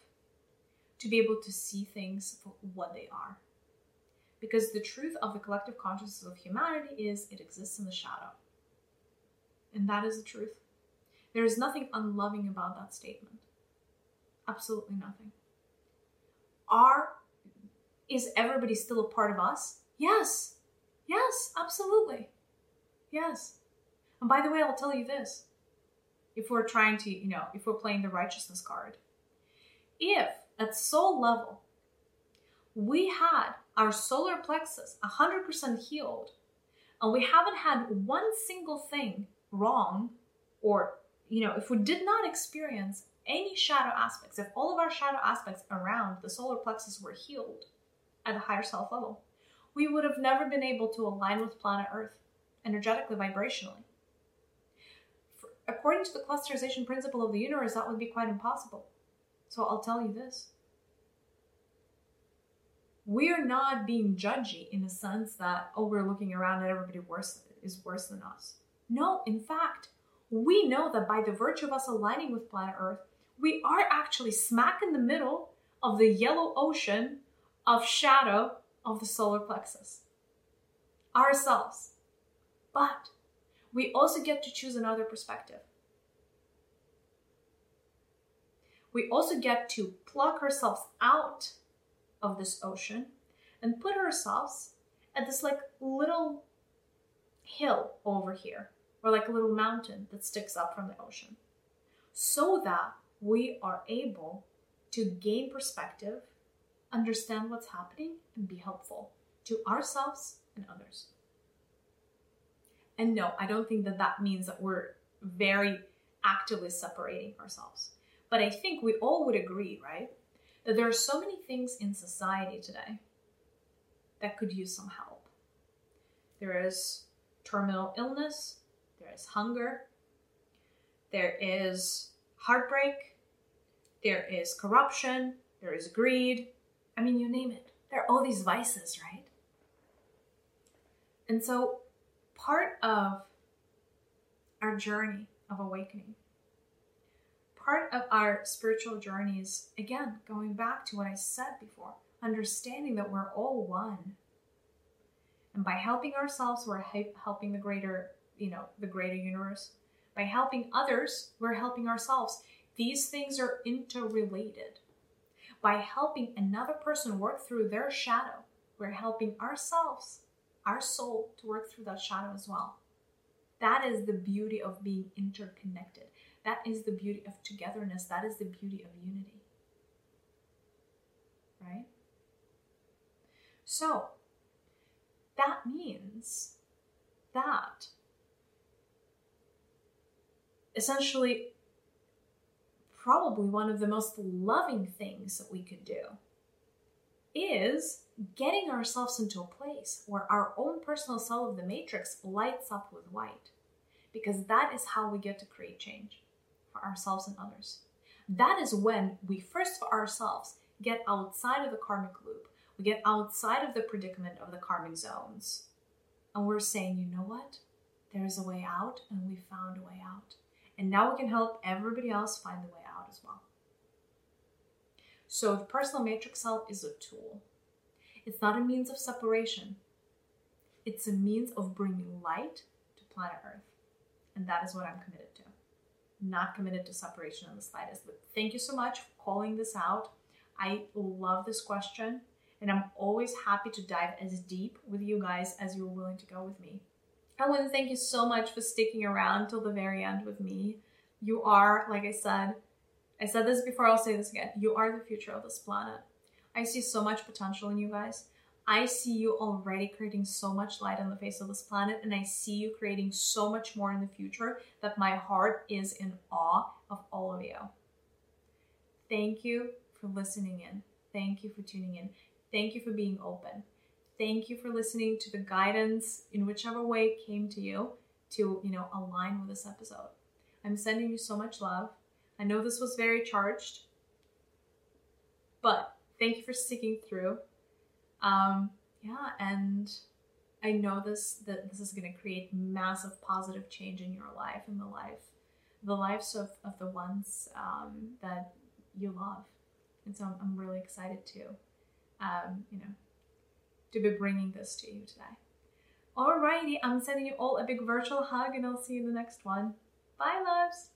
to be able to see things for what they are. Because the truth of the collective consciousness of humanity is it exists in the shadow. And that is the truth. There is nothing unloving about that statement. Absolutely nothing. Are is everybody still a part of us? Yes. Yes, absolutely. Yes. And by the way, I'll tell you this. If we're trying to, you know, if we're playing the righteousness card, if at soul level we had our solar plexus 100% healed and we haven't had one single thing wrong or you know, if we did not experience any shadow aspects, if all of our shadow aspects around the solar plexus were healed at a higher self level, we would have never been able to align with planet Earth energetically, vibrationally. according to the clusterization principle of the universe, that would be quite impossible. So I'll tell you this. We're not being judgy in the sense that, oh, we're looking around and everybody worse is worse than us. No, in fact, we know that by the virtue of us aligning with planet Earth, we are actually smack in the middle of the yellow ocean of shadow of the solar plexus. Ourselves. But we also get to choose another perspective. We also get to pluck ourselves out of this ocean and put ourselves at this like little hill over here, or like a little mountain that sticks up from the ocean, so that we are able to gain perspective, understand what's happening, and be helpful to ourselves and others. And no, I don't think that that means that we're very actively separating ourselves. But I think we all would agree, right? That there are so many things in society today that could use some help. There is terminal illness, is hunger, there is heartbreak, there is corruption, there is greed. I mean, you name it. There are all these vices, right? And so, part of our journey of awakening, part of our spiritual journeys, again, going back to what I said before, understanding that we're all one. And by helping ourselves, we're helping the greater, you know, the greater universe. By helping others, we're helping ourselves. These things are interrelated. By helping another person work through their shadow, we're helping ourselves, our soul, to work through that shadow as well. That is the beauty of being interconnected. That is the beauty of togetherness. That is the beauty of unity. Right? So, that means that essentially probably one of the most loving things that we could do is getting ourselves into a place where our own personal cell of the matrix lights up with white. Because that is how we get to create change for ourselves and others. That is when we first for ourselves get outside of the karmic loop, we get outside of the predicament of the karmic zones, and we're saying, you know what? There's a way out, and we found a way out. And now we can help everybody else find the way out as well. So the personal matrix cell is a tool. It's not a means of separation. It's a means of bringing light to planet Earth. And that is what I'm committed to. Not committed to separation in the slightest. But thank you so much for calling this out. I love this question, and I'm always happy to dive as deep with you guys as you're willing to go with me. I want to thank you so much for sticking around till the very end with me. You are, like I said, I said this before, I'll say this again. You are the future of this planet. I see so much potential in you guys. I see you already creating so much light on the face of this planet, and I see you creating so much more in the future that my heart is in awe of all of you. Thank you for listening in. Thank you for tuning in. Thank you for being open. Thank you for listening to the guidance in whichever way came to you to, you know, align with this episode. I'm sending you so much love. I know this was very charged, but thank you for sticking through. Um, yeah, and I know this that this is going to create massive positive change in your life and the life, the lives of, of the ones um, that you love. And so I'm, I'm really excited to, um, you know, to be bringing this to you today. Alrighty, I'm sending you all a big virtual hug and I'll see you in the next one. Bye, loves!